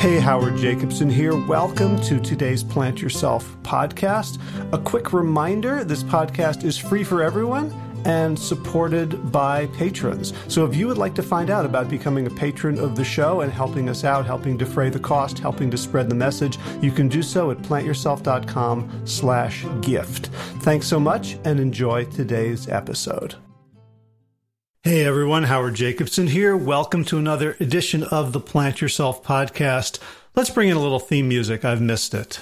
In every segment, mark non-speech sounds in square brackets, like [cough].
Hey, Howard Jacobson here. Welcome to today's Plant Yourself podcast. A quick reminder this podcast is free for everyone and supported by patrons. So if you would like to find out about becoming a patron of the show and helping us out, helping defray the cost, helping to spread the message, you can do so at plantyourself.com slash gift. Thanks so much and enjoy today's episode. Hey everyone, Howard Jacobson here. Welcome to another edition of the Plant Yourself podcast. Let's bring in a little theme music. I've missed it.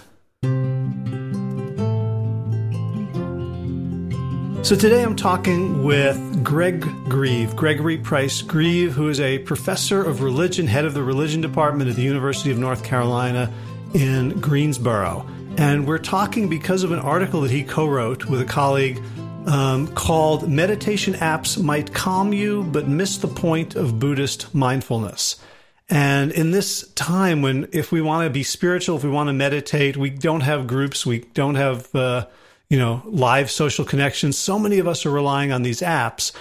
So today I'm talking with Greg Grieve, Gregory Price Grieve, who is a professor of religion, head of the religion department at the University of North Carolina in Greensboro. And we're talking because of an article that he co wrote with a colleague um, called Meditation Apps Might Calm You, but Miss the Point of Buddhist Mindfulness. And in this time when, if we want to be spiritual, if we want to meditate, we don't have groups, we don't have, uh, you know, live social connections. So many of us are relying on these apps.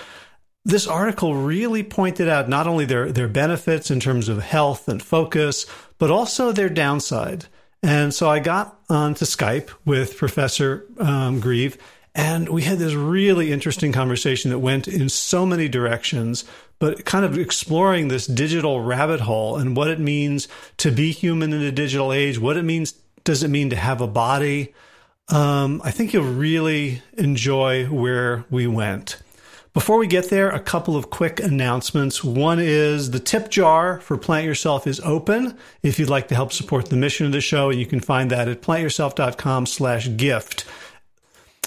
This article really pointed out not only their, their benefits in terms of health and focus, but also their downside. And so I got onto Skype with Professor um, Grieve and we had this really interesting conversation that went in so many directions, but kind of exploring this digital rabbit hole and what it means to be human in a digital age, what it means, does it mean to have a body? Um, I think you'll really enjoy where we went. Before we get there, a couple of quick announcements. One is the tip jar for Plant Yourself is open if you'd like to help support the mission of the show, and you can find that at plantyourself.com slash gift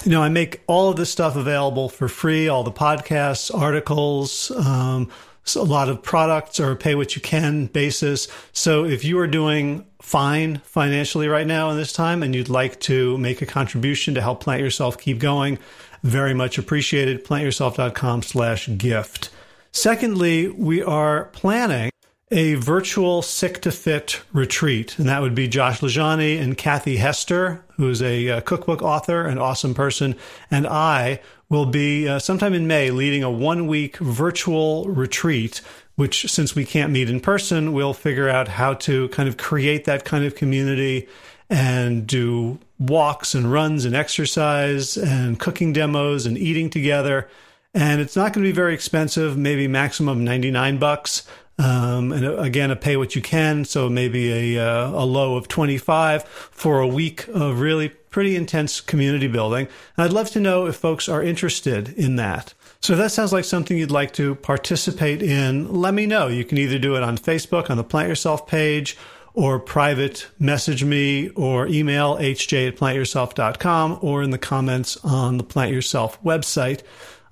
you know, I make all of this stuff available for free, all the podcasts, articles, um, so a lot of products or pay what you can basis. So if you are doing fine financially right now in this time and you'd like to make a contribution to help Plant Yourself keep going, very much appreciated. Plantyourself.com slash gift. Secondly, we are planning a virtual sick to fit retreat. And that would be Josh LaJaunie and Kathy Hester, who's a uh, cookbook author, an awesome person, and I will be uh, sometime in May leading a one week virtual retreat. Which, since we can't meet in person, we'll figure out how to kind of create that kind of community and do walks and runs and exercise and cooking demos and eating together. And it's not going to be very expensive, maybe maximum 99 bucks. Um, and again, a pay what you can. So maybe a, uh, a low of 25 for a week of really pretty intense community building. And I'd love to know if folks are interested in that. So if that sounds like something you'd like to participate in, let me know. You can either do it on Facebook on the Plant Yourself page or private message me or email hj at plantyourself.com or in the comments on the Plant Yourself website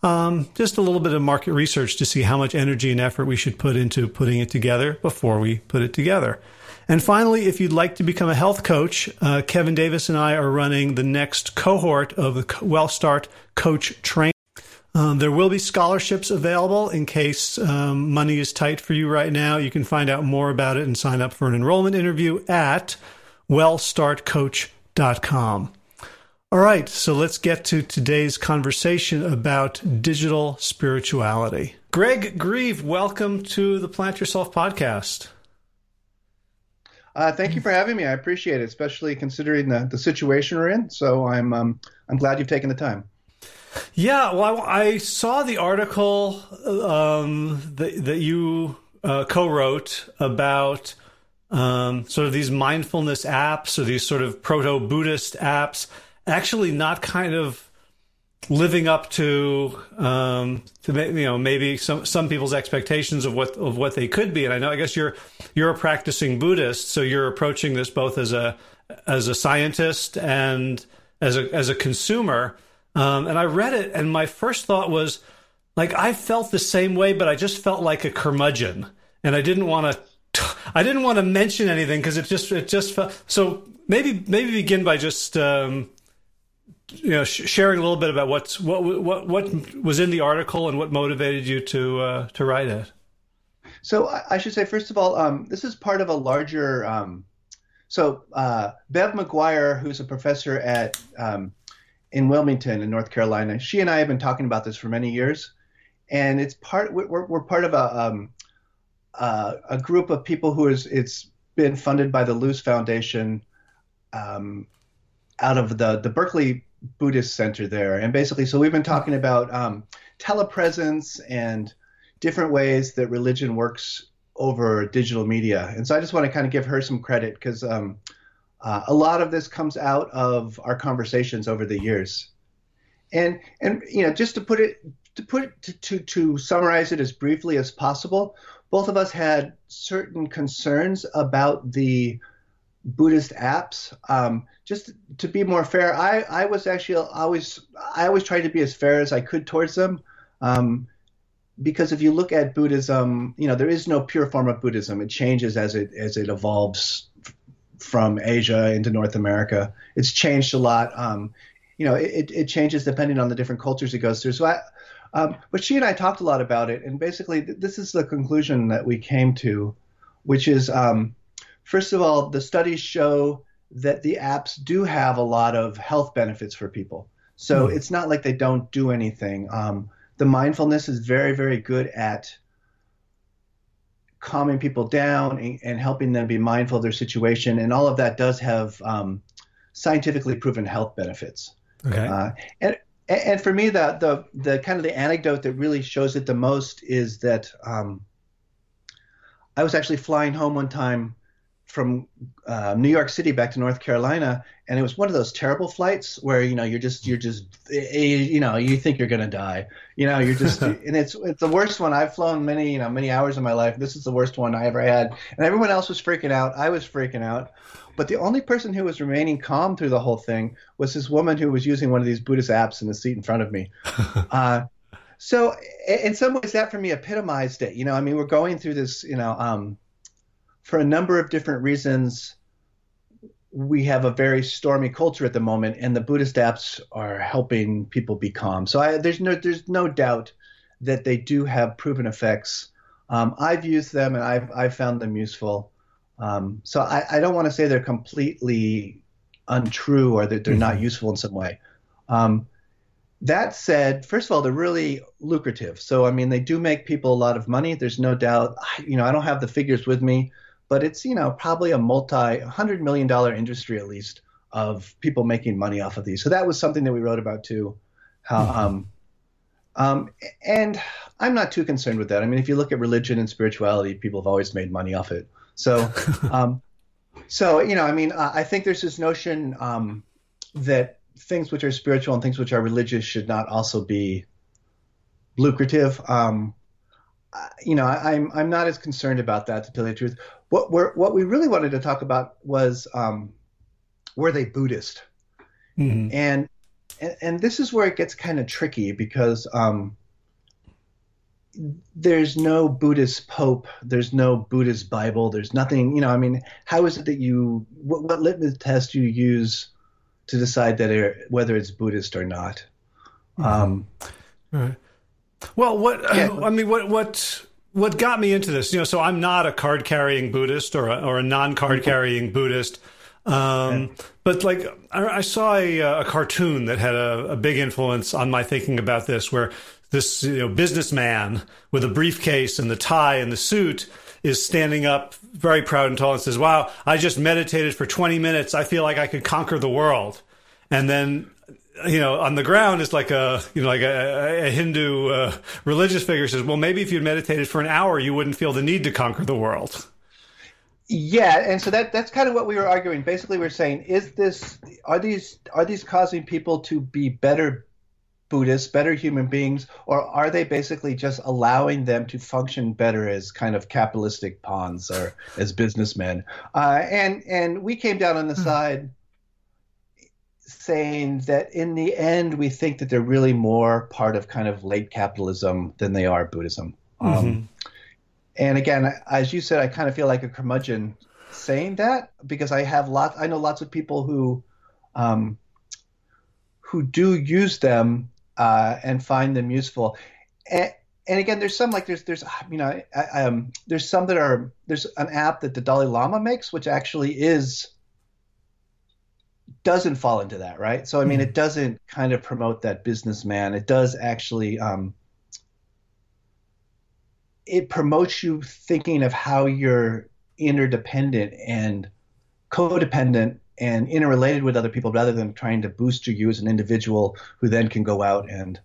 um, just a little bit of market research to see how much energy and effort we should put into putting it together before we put it together. And finally, if you'd like to become a health coach, uh, Kevin Davis and I are running the next cohort of the WellStart Coach Training. Um, there will be scholarships available in case um, money is tight for you right now. You can find out more about it and sign up for an enrollment interview at wellstartcoach.com. All right, so let's get to today's conversation about digital spirituality. Greg Grieve, welcome to the Plant Yourself podcast. Uh, thank you for having me. I appreciate it, especially considering the, the situation we're in. So I'm um, I'm glad you've taken the time. Yeah, well, I saw the article um, that, that you uh, co-wrote about um, sort of these mindfulness apps or these sort of proto-Buddhist apps actually not kind of living up to um, to you know maybe some some people's expectations of what of what they could be. And I know I guess you're you're a practicing Buddhist, so you're approaching this both as a as a scientist and as a as a consumer. Um, and I read it, and my first thought was like I felt the same way, but I just felt like a curmudgeon, and I didn't want to. I didn't want to mention anything because it just it just felt so. Maybe maybe begin by just um, you know, sh- sharing a little bit about what's what what what was in the article and what motivated you to uh, to write it. So I should say, first of all, um, this is part of a larger. Um, so uh, Bev McGuire, who's a professor at um, in Wilmington in North Carolina, she and I have been talking about this for many years, and it's part we're, we're part of a uh, a group of people who is it's been funded by the Luce Foundation um, out of the the Berkeley Buddhist Center there, and basically, so we've been talking about um, telepresence and different ways that religion works over digital media. And so I just want to kind of give her some credit because um, uh, a lot of this comes out of our conversations over the years. And and you know, just to put it to put it, to, to, to summarize it as briefly as possible, both of us had certain concerns about the Buddhist apps. Um, just to be more fair, I, I was actually always I always tried to be as fair as I could towards them. Um, because if you look at Buddhism, you know there is no pure form of Buddhism. It changes as it as it evolves from Asia into North America. It's changed a lot. Um, you know, it, it changes depending on the different cultures it goes through. So, I, um, but she and I talked a lot about it, and basically, th- this is the conclusion that we came to, which is, um, first of all, the studies show that the apps do have a lot of health benefits for people. So mm. it's not like they don't do anything. Um, the mindfulness is very, very good at calming people down and, and, helping them be mindful of their situation. And all of that does have um, scientifically proven health benefits. Okay. Uh, and and for me, the, the the kind of the anecdote that really shows it the most is that um, I was actually flying home one time from uh, New York City back to North Carolina, and it was one of those terrible flights where you know you're just you're just you know you think you're gonna die, you know you're just [laughs] and it's it's the worst one I've flown many you know many hours of my life. This is the worst one I ever had, and everyone else was freaking out. I was freaking out, but the only person who was remaining calm through the whole thing was this woman who was using one of these Buddhist apps in the seat in front of me. [laughs] uh, so in some ways, that for me epitomized it. You know, I mean, we're going through this, you know. Um, for a number of different reasons, we have a very stormy culture at the moment, and the Buddhist apps are helping people be calm. So I, there's no there's no doubt that they do have proven effects. Um, I've used them and I've I've found them useful. Um, so I, I, don't want to say they're completely untrue or that they're mm-hmm. not useful in some way. Um, that said, first of all, they're really lucrative. So I mean, they do make people a lot of money. There's no doubt. You know, I don't have the figures with me but it's you know probably a multi hundred million dollar industry at least of people making money off of these. So that was something that we wrote about too. How, mm-hmm. um, um, and I'm not too concerned with that. I mean, if you look at religion and spirituality, people have always made money off it. So, [laughs] um, so you know, I mean, I think there's this notion um, that things which are spiritual and things which are religious should not also be lucrative. Um, you know, I, am I'm, I'm not as concerned about that to tell you the truth. What we're what we really wanted to talk about was um, were they Buddhist, mm-hmm. and, and, and this is where it gets kind of tricky because um, there's no Buddhist pope, there's no Buddhist Bible, there's nothing. You know, I mean, how is it that you what, what litmus test do you use to decide that it, whether it's Buddhist or not? Mm-hmm. Um, right. Well, what yeah. I mean, what what what got me into this, you know, so I'm not a card carrying Buddhist or a, or a non card carrying Buddhist. Um. But like, I, I saw a, a, cartoon that had a, a, big influence on my thinking about this, where this you know businessman with a briefcase and the tie and the suit is standing up very proud and tall and says, "Wow, I just meditated for 20 minutes. I feel like I could conquer the world." And then you know, on the ground is like a, you know, like a, a Hindu uh, religious figure says, well, maybe if you meditated for an hour, you wouldn't feel the need to conquer the world. Yeah, and so that that's kind of what we were arguing. Basically, we are saying, is this are these are these causing people to be better Buddhists, better human beings, or are they basically just allowing them to function better as kind of capitalistic pawns or as businessmen? Uh, and and we came down on the hmm. side saying that in the end, we think that they're really more part of kind of late capitalism than they are Buddhism. Um, mm-hmm. Um, and again, as you said, I kind of feel like a curmudgeon saying that because I have lots. I know lots of people who um, who do use them uh, and find them useful. And, and again, there's some like there's there's you know I, um, there's some that are there's an app that the Dalai Lama makes, which actually is doesn't fall into that, right? So I mean, mm-hmm. it doesn't kind of promote that businessman. It does actually. Um, it promotes you thinking of how you're interdependent and codependent and interrelated with other people rather than trying to boost you as an individual who then can go out and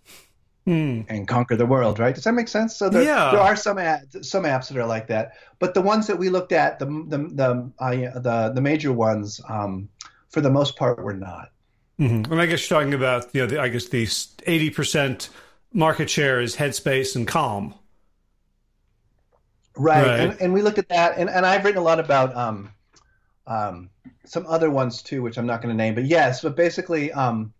mm. and conquer the world right does that make sense so there, yeah. there are some some apps that are like that but the ones that we looked at the the the uh, the, the major ones um, for the most part we're not mm-hmm. and i guess you're talking about you know the, i guess the 80% market share is headspace and calm right, right. And, and we looked at that and, and i've written a lot about um, um, some other ones too, which I'm not going to name. But yes, but basically, um,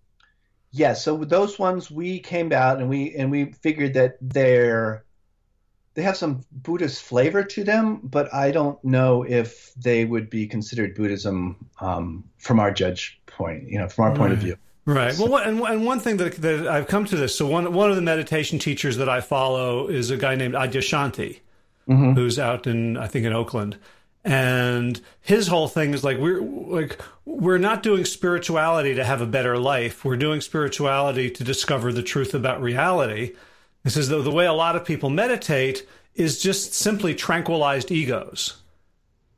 yes. So those ones we came out and we and we figured that they're they have some Buddhist flavor to them, but I don't know if they would be considered Buddhism um, from our judge point, you know, from our right. point of view. Right. Well, and, and one thing that, that I've come to this. So one one of the meditation teachers that I follow is a guy named Adyashanti, mm-hmm. who's out in I think in Oakland, and his whole thing is like we're like we're not doing spirituality to have a better life we're doing spirituality to discover the truth about reality this is the, the way a lot of people meditate is just simply tranquilized egos.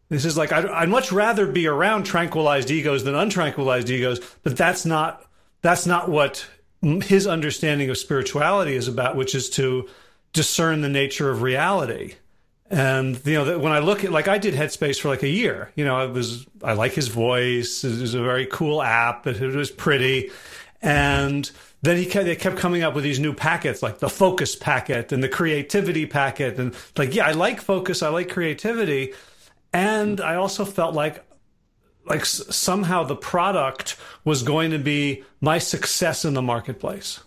This is like I'd, I'd much rather be around tranquilized egos than untranquilized egos but that's not that's not what his understanding of spirituality is about which is to discern the nature of reality. And you know when i look at like i did headspace for like a year. You know i was i like his voice. It was a very cool app it, was pretty. And then he kept, they kept coming up with these new packets like the focus packet and the creativity packet and like yeah i like focus i like creativity and i also felt like like somehow the product was going to be my success in the marketplace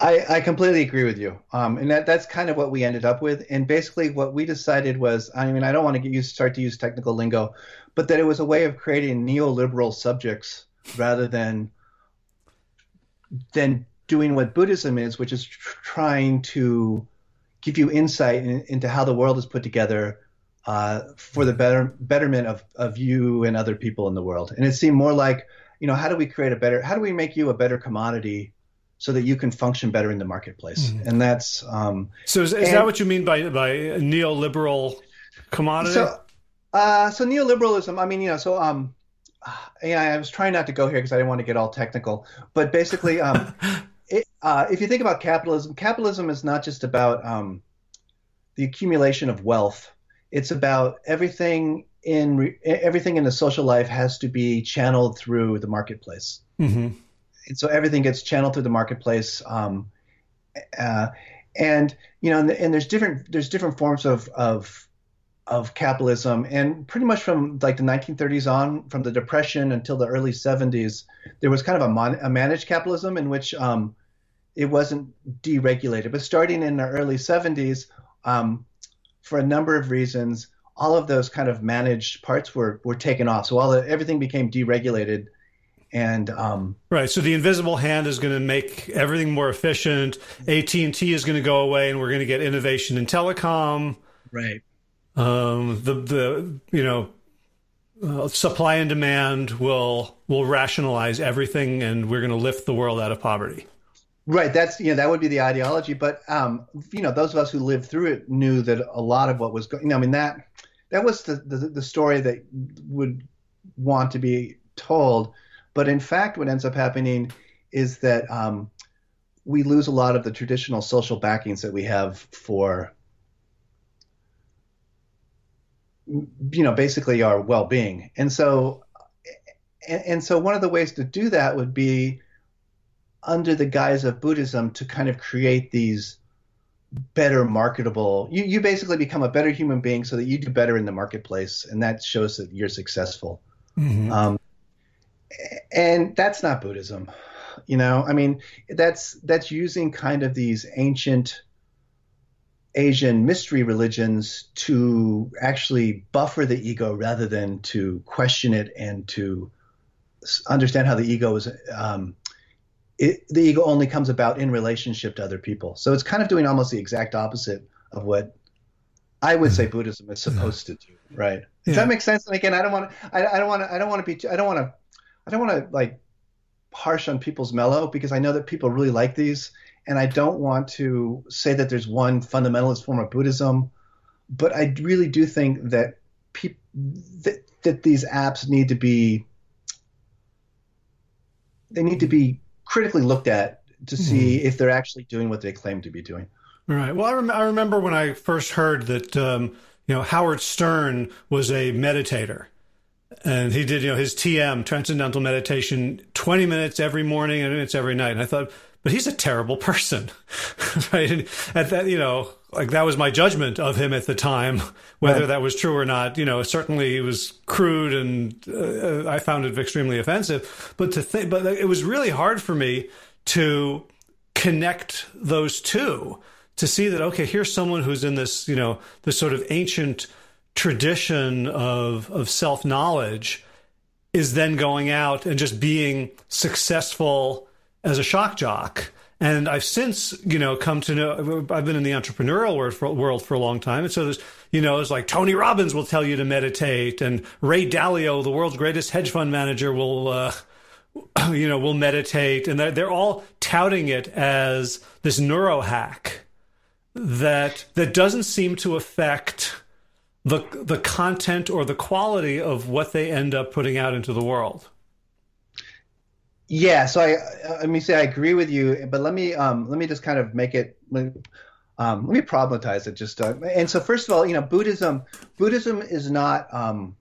I, I completely agree with you. Um, and that, that's kind of what we ended up with. And basically, what we decided was I mean, I don't want to get used, start to use technical lingo, but that it was a way of creating neoliberal subjects rather than than doing what Buddhism is, which is tr- trying to give you insight in, into how the world is put together uh, for the better betterment of, of you and other people in the world. And it seemed more like, you know, how do we create a better, how do we make you a better commodity so that you can function better in the marketplace. Mm. And that's um, so. Is, is and, that what you mean by by neoliberal commodity? So, uh, so neoliberalism. I mean, you know, so um, [sighs] yeah, I was trying not to go here because I didn't want to get all technical, but basically, um, [laughs] it, uh, if you think about capitalism, capitalism is not just about um, the accumulation of wealth. It's about everything in everything in the social life has to be channeled through the marketplace. Mm-hmm and so everything gets channeled through the marketplace. Um, uh, and you know, and, and, there's different there's different forms of of of capitalism, and pretty much from like the 1930s on, from the Depression until the early 70s, there was kind of a, mon- a managed capitalism in which um, it wasn't deregulated. But starting in the early 70s, um, for a number of reasons, all of those kind of managed parts were were taken off. So all the everything became deregulated and um, right so the invisible hand is going to make everything more efficient at&t is going to go away and we're going to get innovation in telecom right um, the the you know uh, supply and demand will will rationalize everything and we're going to lift the world out of poverty. Right that's you know that would be the ideology but um, you know those of us who lived through it knew that a lot of what was going you know, i mean that that was the, the the story that would want to be told but in fact, what ends up happening is that um, we lose a lot of the traditional social backings that we have for, you know, basically our well-being. And so, and, and so one of the ways to do that would be under the guise of Buddhism to kind of create these better marketable you, you basically become a better human being so that you do better in the marketplace and that shows that you're successful mm-hmm. um, and that's not Buddhism. You know, I mean, that's that's using kind of these ancient Asian mystery religions to actually buffer the ego rather than to question it and to understand how the ego is. Um, it, the ego only comes about in relationship to other people. So it's kind of doing almost the exact opposite of what I would say Buddhism is supposed to do. Right? Does yeah. that make sense? And again, I don't want to. I, I don't want to. I don't want to be. I don't want to I don't want to like harsh on people's mellow because I know that people really like these, and I don't want to say that there's one fundamentalist form of Buddhism, but I really do think that pe- that, that these apps need to be they need to be critically looked at to see mm. if they're actually doing what they claim to be doing. Right. Well, I, rem- I remember when I first heard that um, you know Howard Stern was a meditator, and he did you know his TM Transcendental Meditation twenty minutes every morning and minutes every night. And I thought, but he's a terrible person, [laughs] right? And at that, you know, like that was my judgment of him at the time, whether that was true or not. You know, certainly it was crude, and uh, I found it extremely offensive. But to think, but it was really hard for me to connect those two to see that okay, here's someone who's in this, you know, this sort of ancient tradition of of self knowledge, is then going out and just being successful as a shock jock and I've since, you know, come to know, I've been in the entrepreneurial world for, world for a long time. And so there's, you know, it's like Tony Robbins will tell you to meditate and Ray Dalio, the world's greatest hedge fund manager will, uh, [clears throat] you know, will meditate. And they're, they're all touting it as this neuro hack that, that doesn't seem to affect the, the content or the quality of what they end up putting out into the world. Yeah, so I let me say I agree with you, but let me um, let me just kind of make it um, let me problematize it just uh, and so first of all, you know, Buddhism Buddhism is not um,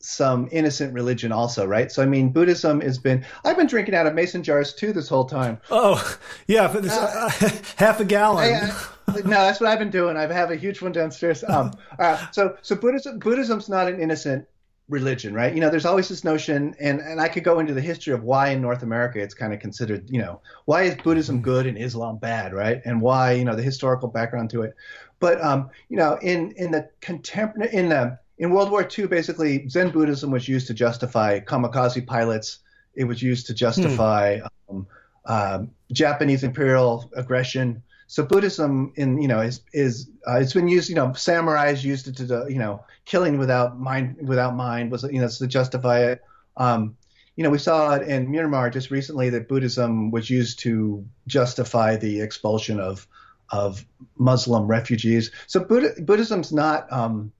some innocent religion also, right? So I mean, Buddhism has been I've been drinking out of mason jars too this whole time. Oh, [laughs] yeah, this, uh, [laughs] half a gallon. I, I, no, that's what I've been doing. I have a huge one downstairs. Um, uh, so so Buddhism Buddhism's not an innocent religion, right? You know, there's always this notion, and, and I could go into the history of why in North America it's kind of considered, you know, why is Buddhism good and Islam bad, right? And why, you know, the historical background to it. But, um, you know, in, in the contemporary, in the, in World War II, basically Zen Buddhism was used to justify kamikaze pilots. It was used to justify hmm. um, um, Japanese imperial aggression. So Buddhism, in you know, is is uh, it's been used. You know, samurais used it to you know, killing without mind without mind was you know to justify it. Um, you know, we saw it in Myanmar just recently that Buddhism was used to justify the expulsion of of Muslim refugees. So Buddha, Buddhism's not, um,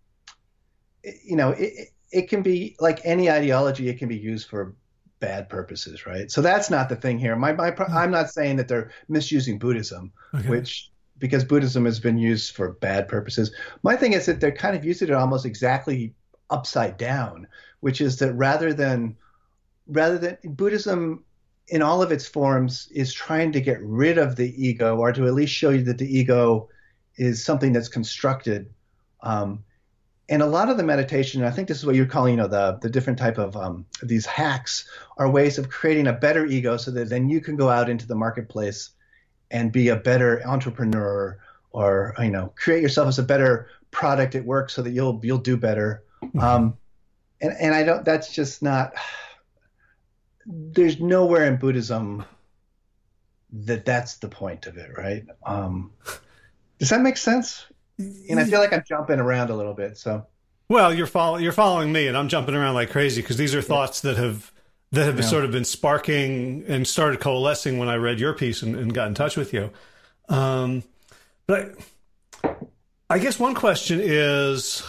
you know, it, it can be like any ideology. It can be used for bad purposes, right? So that's not the thing here. My, my hmm. I'm not saying that they're misusing Buddhism, okay. which because Buddhism has been used for bad purposes. My thing is that they're kind of using it almost exactly upside down, which is that rather than rather than Buddhism in all of its forms is trying to get rid of the ego or to at least show you that the ego is something that's constructed. Um, and a lot of the meditation, I think this is what you're calling, you know, the the different type of um, these hacks are ways of creating a better ego, so that then you can go out into the marketplace and be a better entrepreneur, or you know, create yourself as a better product at work, so that you'll you'll do better. Mm-hmm. Um, and and I don't. That's just not. There's nowhere in Buddhism that that's the point of it, right? Um, does that make sense? And I feel like I'm jumping around a little bit. So, well, you're follow, you're following me, and I'm jumping around like crazy because these are thoughts that have that have yeah. sort of been sparking and started coalescing when I read your piece and, and got in touch with you. Um, but I, I guess one question is,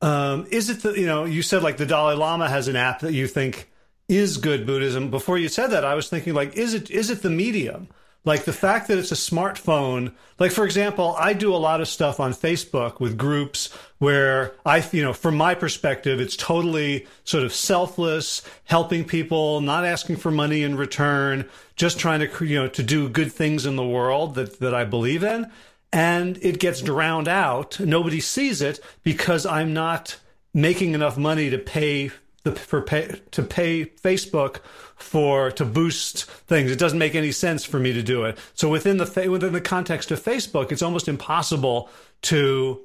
um, is it the you know you said like the Dalai Lama has an app that you think is good Buddhism. Before you said that, I was thinking like, is it is it the medium? Like the fact that it's a smartphone. Like for example, I do a lot of stuff on Facebook with groups where I, you know, from my perspective, it's totally sort of selfless, helping people, not asking for money in return, just trying to, you know, to do good things in the world that that I believe in. And it gets drowned out. Nobody sees it because I'm not making enough money to pay the for pay, to pay Facebook for to boost things. It doesn't make any sense for me to do it. So within the within the context of Facebook, it's almost impossible to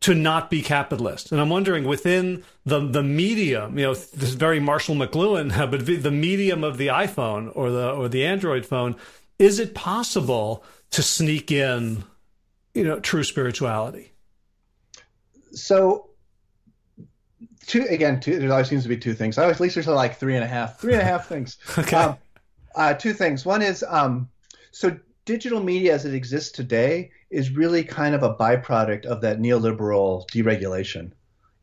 to not be capitalist. And I'm wondering within the the medium, you know, this is very Marshall McLuhan, [laughs] but the medium of the iPhone or the or the Android phone, is it possible to sneak in, you know, true spirituality? So two again. Two, there always seems to be two things. I always, at least there's like three and a half, three and a half things. [laughs] okay. Um, uh, two things. One is um, so digital media as it exists today is really kind of a byproduct of that neoliberal deregulation.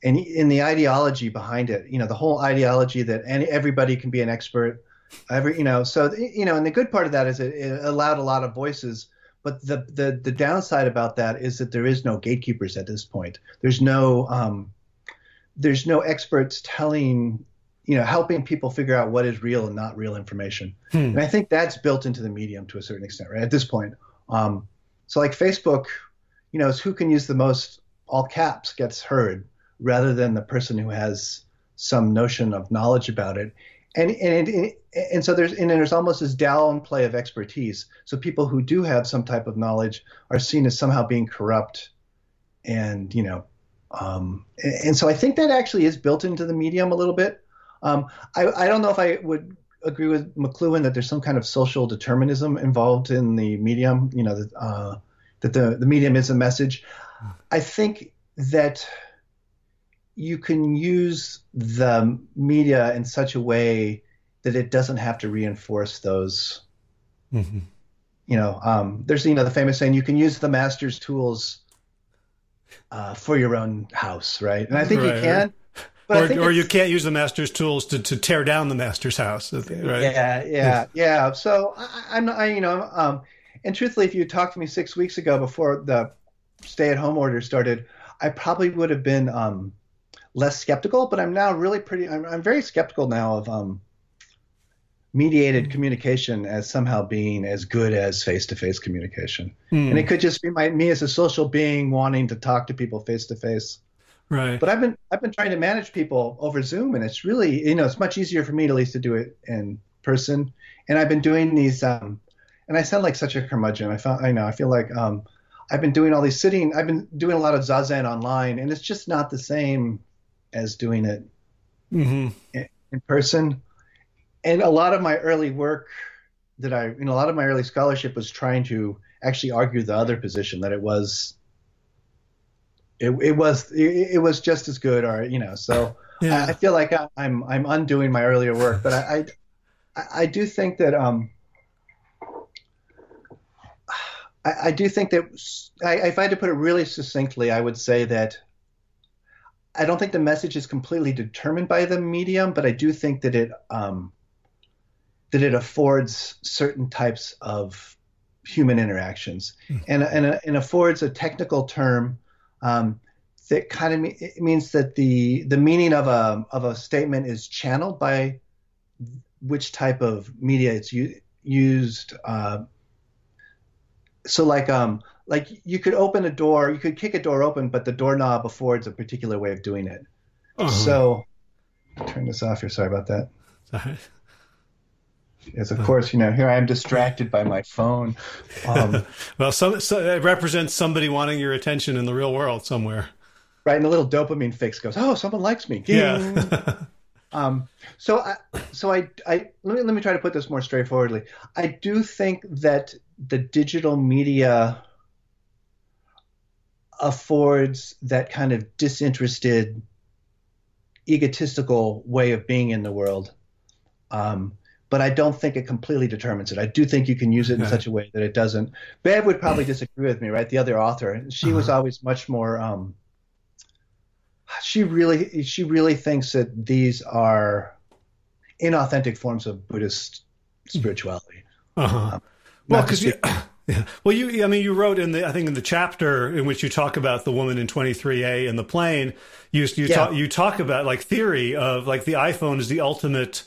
and in the ideology behind it, you know, the whole ideology that any, everybody can be an expert, every, you know, so you know, and the good part of that is it, it allowed a lot of voices. But the, the the downside about that is that there is no gatekeepers at this point. There's no um, there's no experts telling you know helping people figure out what is real and not real information. Hmm. And I think that's built into the medium to a certain extent, right? At this point, um, so like Facebook, you know, is who can use the most all caps gets heard rather than the person who has some notion of knowledge about it. And and and, and so there's and there's almost this downplay of expertise. So people who do have some type of knowledge are seen as somehow being corrupt, and you know, um, and, so I think that actually is built into the medium a little bit. Um, I I don't know if I would agree with McLuhan that there's some kind of social determinism involved in the medium. You know that uh, that the the medium is a message. I think that you can use the media in such a way that it doesn't have to reinforce those. Mm-hmm. You know, um, there's you know the famous saying you can use the master's tools uh, for your own house, right? And I think right, you can. Or, or you can't use the master's tools to, to tear down the master's house, right? Yeah, yeah, [laughs] yeah. So I, am I, you know, um, and truthfully, if you talked to me six weeks ago before the stay-at-home order started, I probably would have been um, less skeptical, but I'm now really pretty. I'm, I'm very skeptical now of um, mediated communication as somehow being as good as face-to-face communication, hmm. and it could just be my me as a social being wanting to talk to people face-to-face. Right. But I've been I've been trying to manage people over Zoom, and it's really you know it's much easier for me at least to do it in person. And I've been doing these, um, and I sound like such a curmudgeon. I found I know I feel like um, I've been doing all these sitting. I've been doing a lot of zazen online, and it's just not the same as doing it mm-hmm. in, in, person. And a lot of my early work that I, you know, a lot of my early scholarship was trying to actually argue the other position that it was, it, it was, it, it was just as good, or you know. So [laughs] yeah. I, I, feel like I, am I'm, I'm undoing my earlier work, but I, I, I do think that um, I, I, do think that I, if I had to put it really succinctly, I would say that I don't think the message is completely determined by the medium, but I do think that it um, that it affords certain types of human interactions, mm. and and, and affords a technical term um, that kind of it means that the the meaning of a of a statement is channeled by which type of media it's u- used. Uh, so like um like you could open a door, you could kick a door open, but the doorknob affords a particular way of doing it. Uh-huh. So, turn this off here. Sorry about that. Yes, of course. You know, here I am distracted by my phone. Um, [laughs] well, some, so it represents somebody wanting your attention in the real world somewhere. Right, and the little dopamine fix goes, "Oh, someone likes me." Ging. Yeah. [laughs] um, so, I, so I, I let me let me try to put this more straightforwardly. I do think that the digital media affords that kind of disinterested, egotistical way of being in the world. Um, but I don't think it completely determines it. I do think you can use it in such a way that it doesn't. Bev would probably disagree with me, right? The other author, she uh-huh. was always much more. Um, she really, she really thinks that these are inauthentic forms of Buddhist spirituality. Uh-huh. Um, well, because [coughs] Yeah. Well, you, I mean, you wrote in the, I think in the chapter in which you talk about the woman in 23A in the plane, you, you yeah. talk, you talk about like theory of like the iPhone is the ultimate,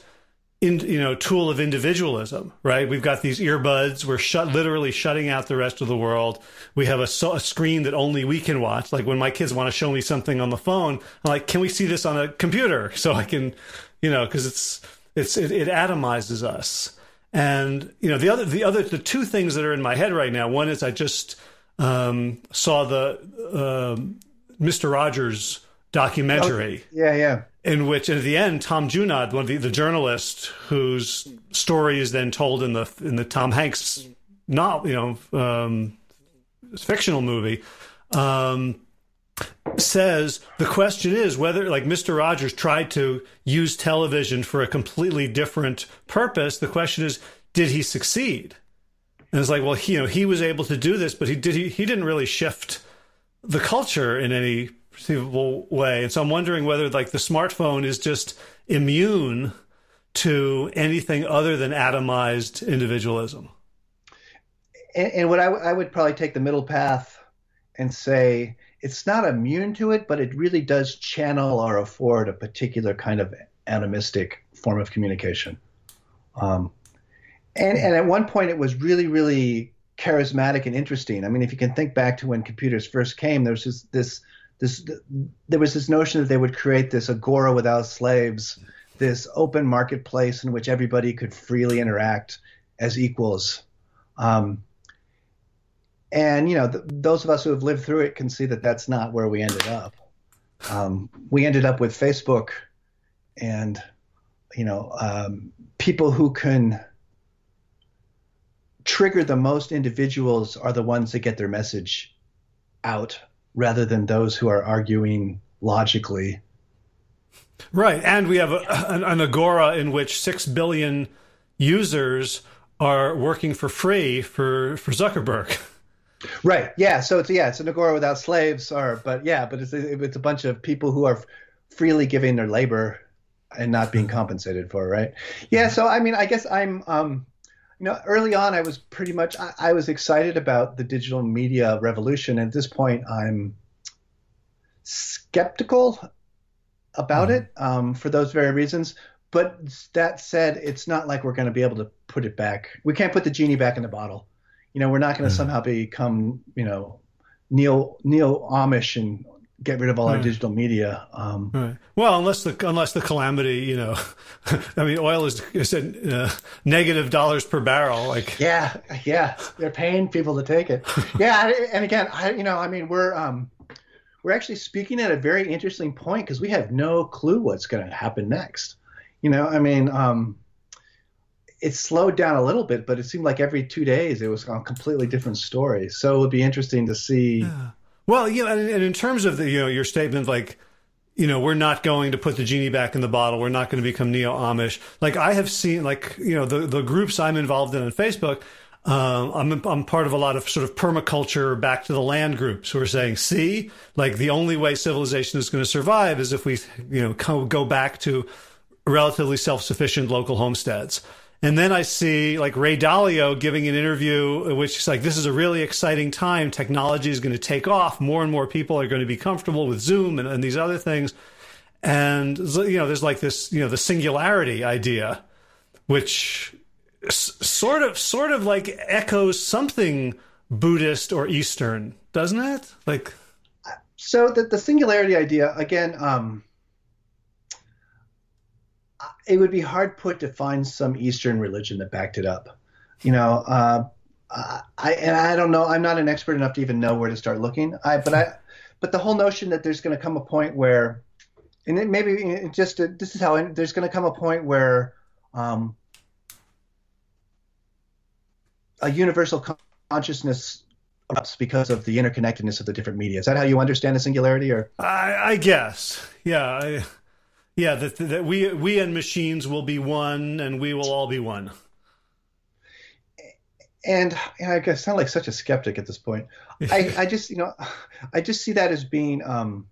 in, you know, tool of individualism, right? We've got these earbuds. We're shut, literally shutting out the rest of the world. We have a, a screen that only we can watch. Like when my kids want to show me something on the phone, I'm like, can we see this on a computer [laughs] so I can, you know, cause it's, it's, it, it atomizes us. And you know the other the other the two things that are in my head right now. One is I just um, saw the uh, um, Mister Rogers documentary. Oh, yeah, yeah. In which, at the end, Tom Junod, one of the, the journalist whose story is then told in the in the Tom Hanks not you know um, fictional movie. Um, says the question is whether like Mr. Rogers tried to use television for a completely different purpose. The question is, did he succeed? And it's like, well, he, you know, he was able to do this, but he did he, he didn't really shift the culture in any perceivable way. And so I'm wondering whether like the smartphone is just immune to anything other than atomized individualism. And, and what I, w- I would probably take the middle path and say it's not immune to it, but it really does channel or afford a particular kind of atomistic form of communication. Um, and, and at one point, it was really, really charismatic and interesting. I mean, if you can think back to when computers first came, there was this, this, this there was this notion that they would create this agora without slaves, this open marketplace in which everybody could freely interact as equals. Um, and you know, th- those of us who have lived through it can see that that's not where we ended up. Um, we ended up with Facebook, and you know, um, people who can trigger the most individuals are the ones that get their message out rather than those who are arguing logically. Right. And we have a, an, an, agora in which 6 billion users are working for free for, for Zuckerberg. Right. Yeah. So it's, yeah, it's an agora without slaves or, but yeah, but it's, it's a bunch of people who are freely giving their labor and not being compensated for. Right. Yeah. So, I mean, I guess I'm, um, you know, early on, I was pretty much I, I, was excited about the digital media revolution. At this point, I'm skeptical about mm-hmm. it um, for those very reasons. But that said, it's not like we're going to be able to put it back. We can't put the genie back in the bottle. You know, we're not going to mm-hmm. somehow become, you know, neo neo Amish and get rid of all right. our digital media. Um, right. Well, unless the unless the calamity, you know, [laughs] I mean, oil is, is at uh, negative dollars per barrel. Like, yeah, yeah, they're paying people to take it. [laughs] yeah, and again, I, you know, I mean, we're um, we're actually speaking at a very interesting point because we have no clue what's going to happen next. You know, I mean, um, it slowed down a little bit, but it seemed like every two days it was a completely different story. So it would be interesting to see. Yeah well, you know, and, and in terms of the, you know, your statement, like, you know, we're not going to put the genie back in the bottle. We're not going to become neo Amish. Like I have seen, like, you know, the, the groups I'm involved in on Facebook, um, I'm, I'm part of a lot of sort of permaculture back to the land groups who are saying, see, like the only way civilization is going to survive is if we, you know, go back to relatively self-sufficient local homesteads. And then I see like Ray Dalio giving an interview, which is like, this is a really exciting time. Technology is going to take off. More and more people are going to be comfortable with Zoom and, and these other things. And, you know, there's like this, you know, the singularity idea, which s- sort of, sort of like echoes something Buddhist or Eastern, doesn't it? Like, so the, the singularity idea, again, um, it would be hard put to find some Eastern religion that backed it up. You know, uh, I and I don't know. I'm not an expert enough to even know where to start looking. I but I but the whole notion that there's going to come a point where, and it maybe it just this is how there's going to come a point where um, a universal consciousness erupts because of the interconnectedness of the different media. Is that how you understand the singularity? Or I, I guess, yeah. I, yeah, that, that we we and machines will be one, and we will all be one. And I sound like such a skeptic at this point. I, [laughs] I just you know I just see that as being um,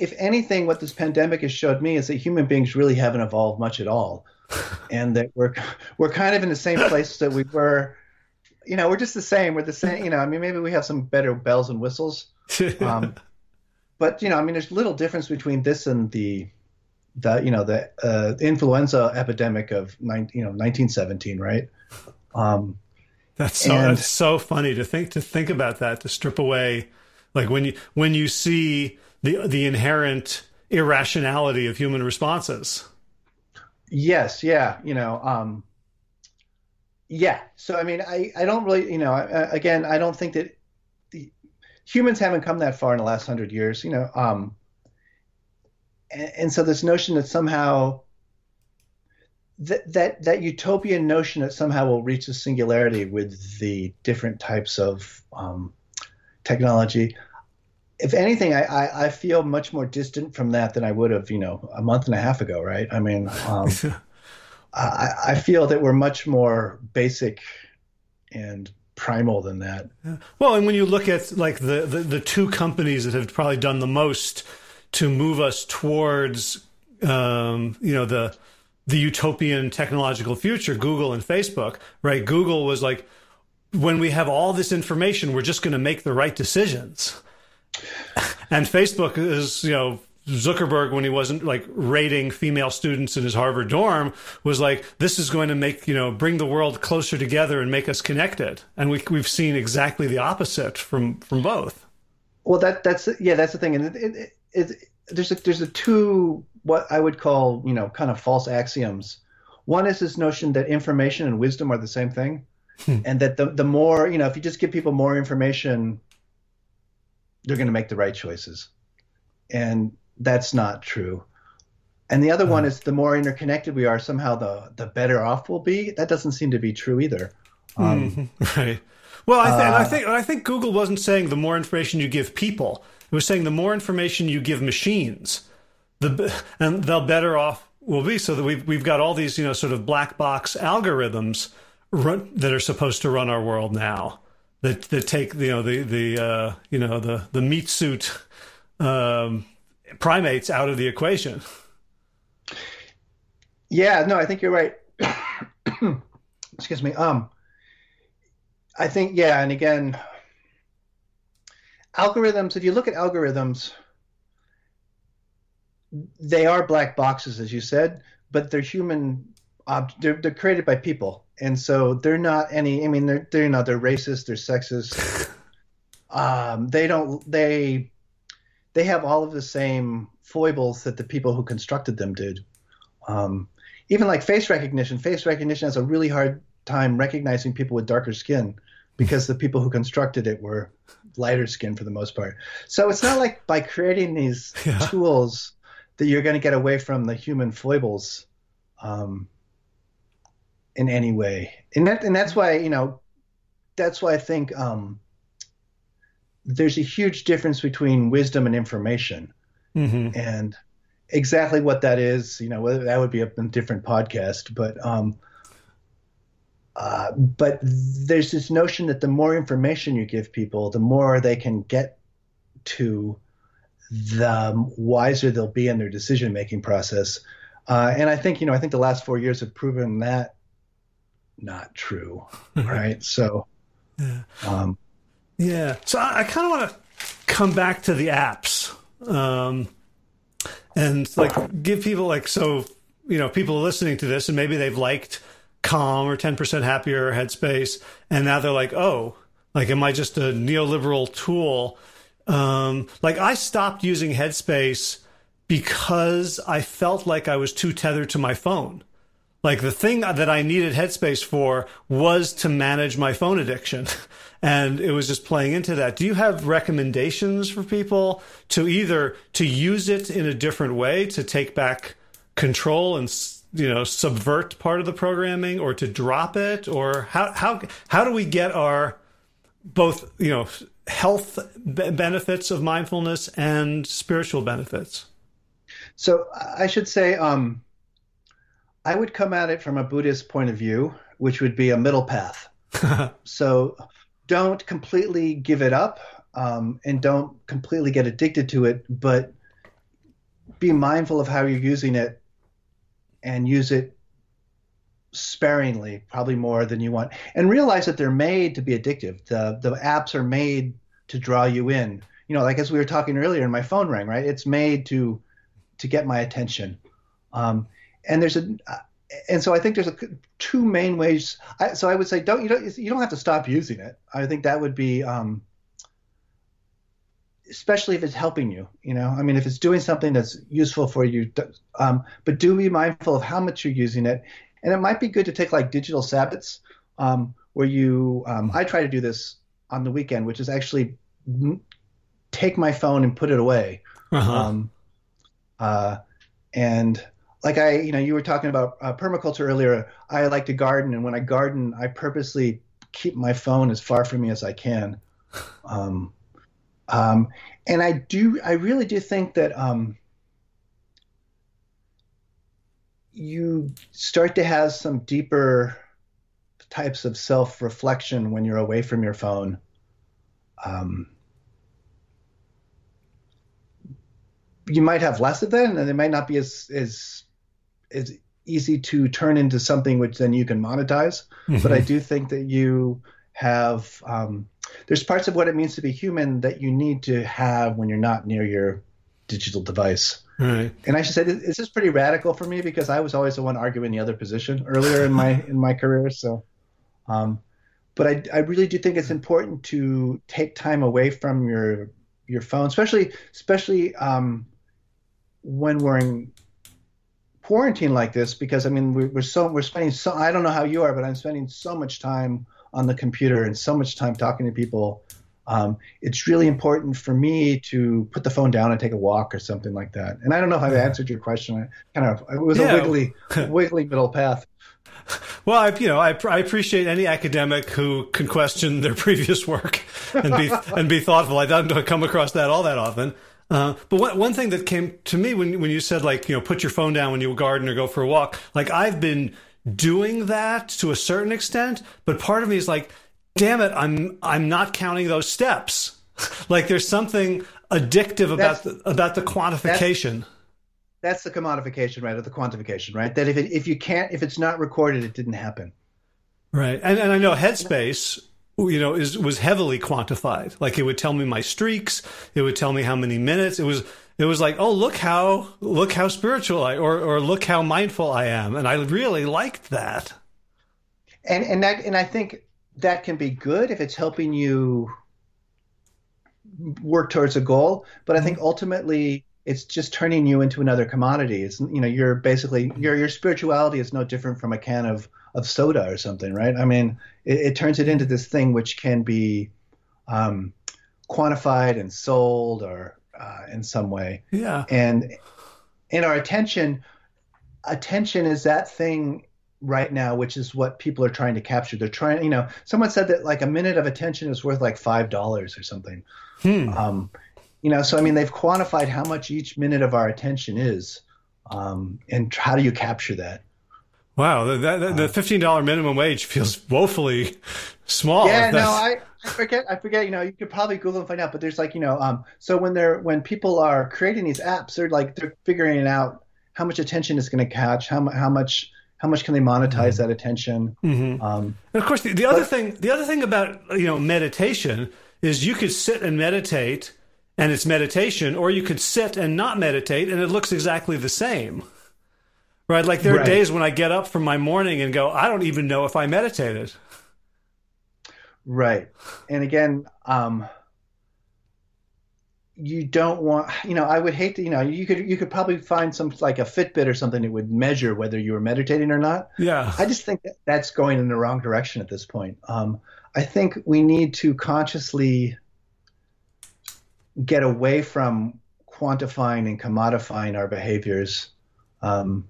if anything, what this pandemic has showed me is that human beings really haven't evolved much at all, [laughs] and that we're we're kind of in the same place that we were. You know, we're just the same. We're the same. You know, I mean, maybe we have some better bells and whistles. [laughs] Um, but you know, I mean, there's little difference between this and the the you know the uh, influenza epidemic of nine, you know 1917, right? Um, that's so and, that's so funny to think to think about that to strip away like when you when you see the the inherent irrationality of human responses. Yes, yeah, you know, um, yeah. So I mean, I I don't really, you know, I, again, I don't think that humans haven't come that far in the last hundred years, you know. Um, and, and, so this notion that somehow that, that that utopian notion that somehow we'll reach a singularity with the different types of um, technology. If anything, I, I, I, feel much more distant from that than I would have, you know, a month and a half ago. Right? I mean, um, [laughs] I, I feel that we're much more basic and primal than that. Yeah. Well, and when you look at like the, the, the two companies that have probably done the most to move us towards um, you know the the utopian technological future, Google and Facebook, right? Google was like, when we have all this information, we're just going to make the right decisions. [laughs] And Facebook is, you know, Zuckerberg, when he wasn't like rating female students in his Harvard dorm, was like, "This is going to make you know bring the world closer together and make us connected." And we, we've seen exactly the opposite from from both. Well, that that's yeah, that's the thing, and it, it, it, there's a, there's a two what I would call you know kind of false axioms. One is this notion that information and wisdom are the same thing, hmm. and that the the more you know, if you just give people more information, they're going to make the right choices, and that's not true. And the other one hmm. is the more interconnected we are, somehow the the better off we'll be. That doesn't seem to be true either. Um, [laughs] right. Well, I, th- uh, I think I think Google wasn't saying the more information you give people. It was saying the more information you give machines, the [laughs] and the better off we'll be. So that we've we've got all these you know sort of black box algorithms run, that are supposed to run our world now. That that take you know the the uh, you know the the meat suit um, primates out of the equation. Yeah, no, I think you're right. [coughs] Excuse me. Um, I think yeah, and again, algorithms. If you look at algorithms, they are black boxes, as you said, but they're human. they're, they're created by people, and so they're not any. I mean, they're they're not. They're racist. They're sexist. [laughs] um, they don't. They they have all of the same foibles that the people who constructed them did. Um, even like face recognition, face recognition has a really hard time recognizing people with darker skin because the people who constructed it were lighter skin for the most part. So it's not like by creating these [laughs] yeah. tools that you're going to get away from the human foibles um, in any way. And that and that's why you know that's why I think um, there's a huge difference between wisdom and information. Mm-hmm. And exactly what that is, you know, that would be a, different podcast, but um, uh, but there's this notion that the more information you give people, the more they can get to, the wiser they'll be in their decision making process. Uh, and I think you know, I think the last four years have proven that not true, [laughs] right? So, yeah. Um, yeah. So I, I kind of want to come back to the apps um, and like give people like so you know people are listening to this and maybe they've liked Calm or Ten Percent Happier or Headspace, and now they're like, oh, like am I just a neoliberal tool? Um, like I stopped using Headspace because I felt like I was too tethered to my phone. Like the thing that I needed Headspace for was to manage my phone addiction. [laughs] and it was just playing into that. Do you have recommendations for people to either to use it in a different way to take back control and you know subvert part of the programming or to drop it or how how how do we get our both you know health benefits of mindfulness and spiritual benefits? So I should say um I would come at it from a Buddhist point of view, which would be a middle path. [laughs] so don't completely give it up um, and don't completely get addicted to it, but be mindful of how you're using it and use it sparingly, probably more than you want. And realize that they're made to be addictive. The the apps are made to draw you in. You know, like as we were talking earlier, and my phone rang, right? It's made to to get my attention. Um, and there's a and so I think there's a, two main ways. I, so I would say don't you don't you don't have to stop using it. I think that would be um, especially if it's helping you. You know, I mean, if it's doing something that's useful for you. Um, but do be mindful of how much you're using it, and it might be good to take like digital Sabbaths, um, where you. Um, I try to do this on the weekend, which is actually take my phone and put it away. Uh-huh. Um, uh, and like I, you know, you were talking about uh, permaculture earlier. I like to garden, and when I garden, I purposely keep my phone as far from me as I can. [laughs] Um, um, and I do, I really do think that um, you start to have some deeper types of self reflection when you're away from your phone. Um, you might have less of that, and it might not be as as as easy to turn into something which then you can monetize. Mm-hmm. But I do think that you have um, there's parts of what it means to be human that you need to have when you're not near your digital device. Right. And I should say this is pretty radical for me because I was always the one arguing the other position earlier in my in my career. So, um, but I I really do think it's important to take time away from your your phone, especially especially um, when we're in quarantine like this because I mean we're, we're so we're spending so I don't know how you are, but I'm spending so much time on the computer and so much time talking to people. Um, it's really important for me to put the phone down and take a walk or something like that. And I don't know if I've answered your question. I kind of it was yeah. a wiggly, [laughs] wiggly middle path. Well, I, you know, I, I appreciate any academic who can question their [laughs] previous work and be [laughs] and be thoughtful. I don't come across that all that often. Uh, but one, one thing that came to me when when you said like you know put your phone down when you garden or go for a walk, like I've been doing that to a certain extent, but part of me is like, damn it, I'm I'm not counting those steps. [laughs] like there's something addictive about the, about the quantification. That's, that's the commodification, right? Or the quantification, right? That if it, if you can't if it's not recorded, it didn't happen. Right, and and I know Headspace you know, is was heavily quantified. Like it would tell me my streaks, it would tell me how many minutes. It was it was like, oh look how look how spiritual I or or look how mindful I am, and I really liked that. And and that and I think that can be good if it's helping you work towards a goal. But I think mm-hmm. ultimately it's just turning you into another commodity. It's you know you're basically your your spirituality is no different from a can of of soda or something, right? I mean, it, it turns it into this thing which can be um, quantified and sold or uh, in some way. Yeah. And in our attention, attention is that thing right now, which is what people are trying to capture. They're trying, you know, someone said that like a minute of attention is worth like five dollars or something. Hmm. Um, you know, so I mean, they've quantified how much each minute of our attention is, um, and how do you capture that? Wow, the, the, the fifteen dollar minimum wage feels woefully small. Yeah, no, I, I forget. I forget. You know, you could probably Google and find out. But there's like, you know, um, so when they're when people are creating these apps, they're like they're figuring out how much attention is going to catch, how how much how much can they monetize mm-hmm. that attention. Mm-hmm. Um, and of course, the, the other thing, the other thing about you know meditation is you could sit and meditate, and it's meditation, or you could sit and not meditate, and it looks exactly the same. Right. Like there are right. days when I get up from my morning and go, I don't even know if I meditated. Right. And again, um, you don't want, you know, I would hate to, you know, you could, you could probably find some like a Fitbit or something that would measure whether you were meditating or not. Yeah. I just think that that's going in the wrong direction at this point. Um, I think we need to consciously get away from quantifying and commodifying our behaviors. Um,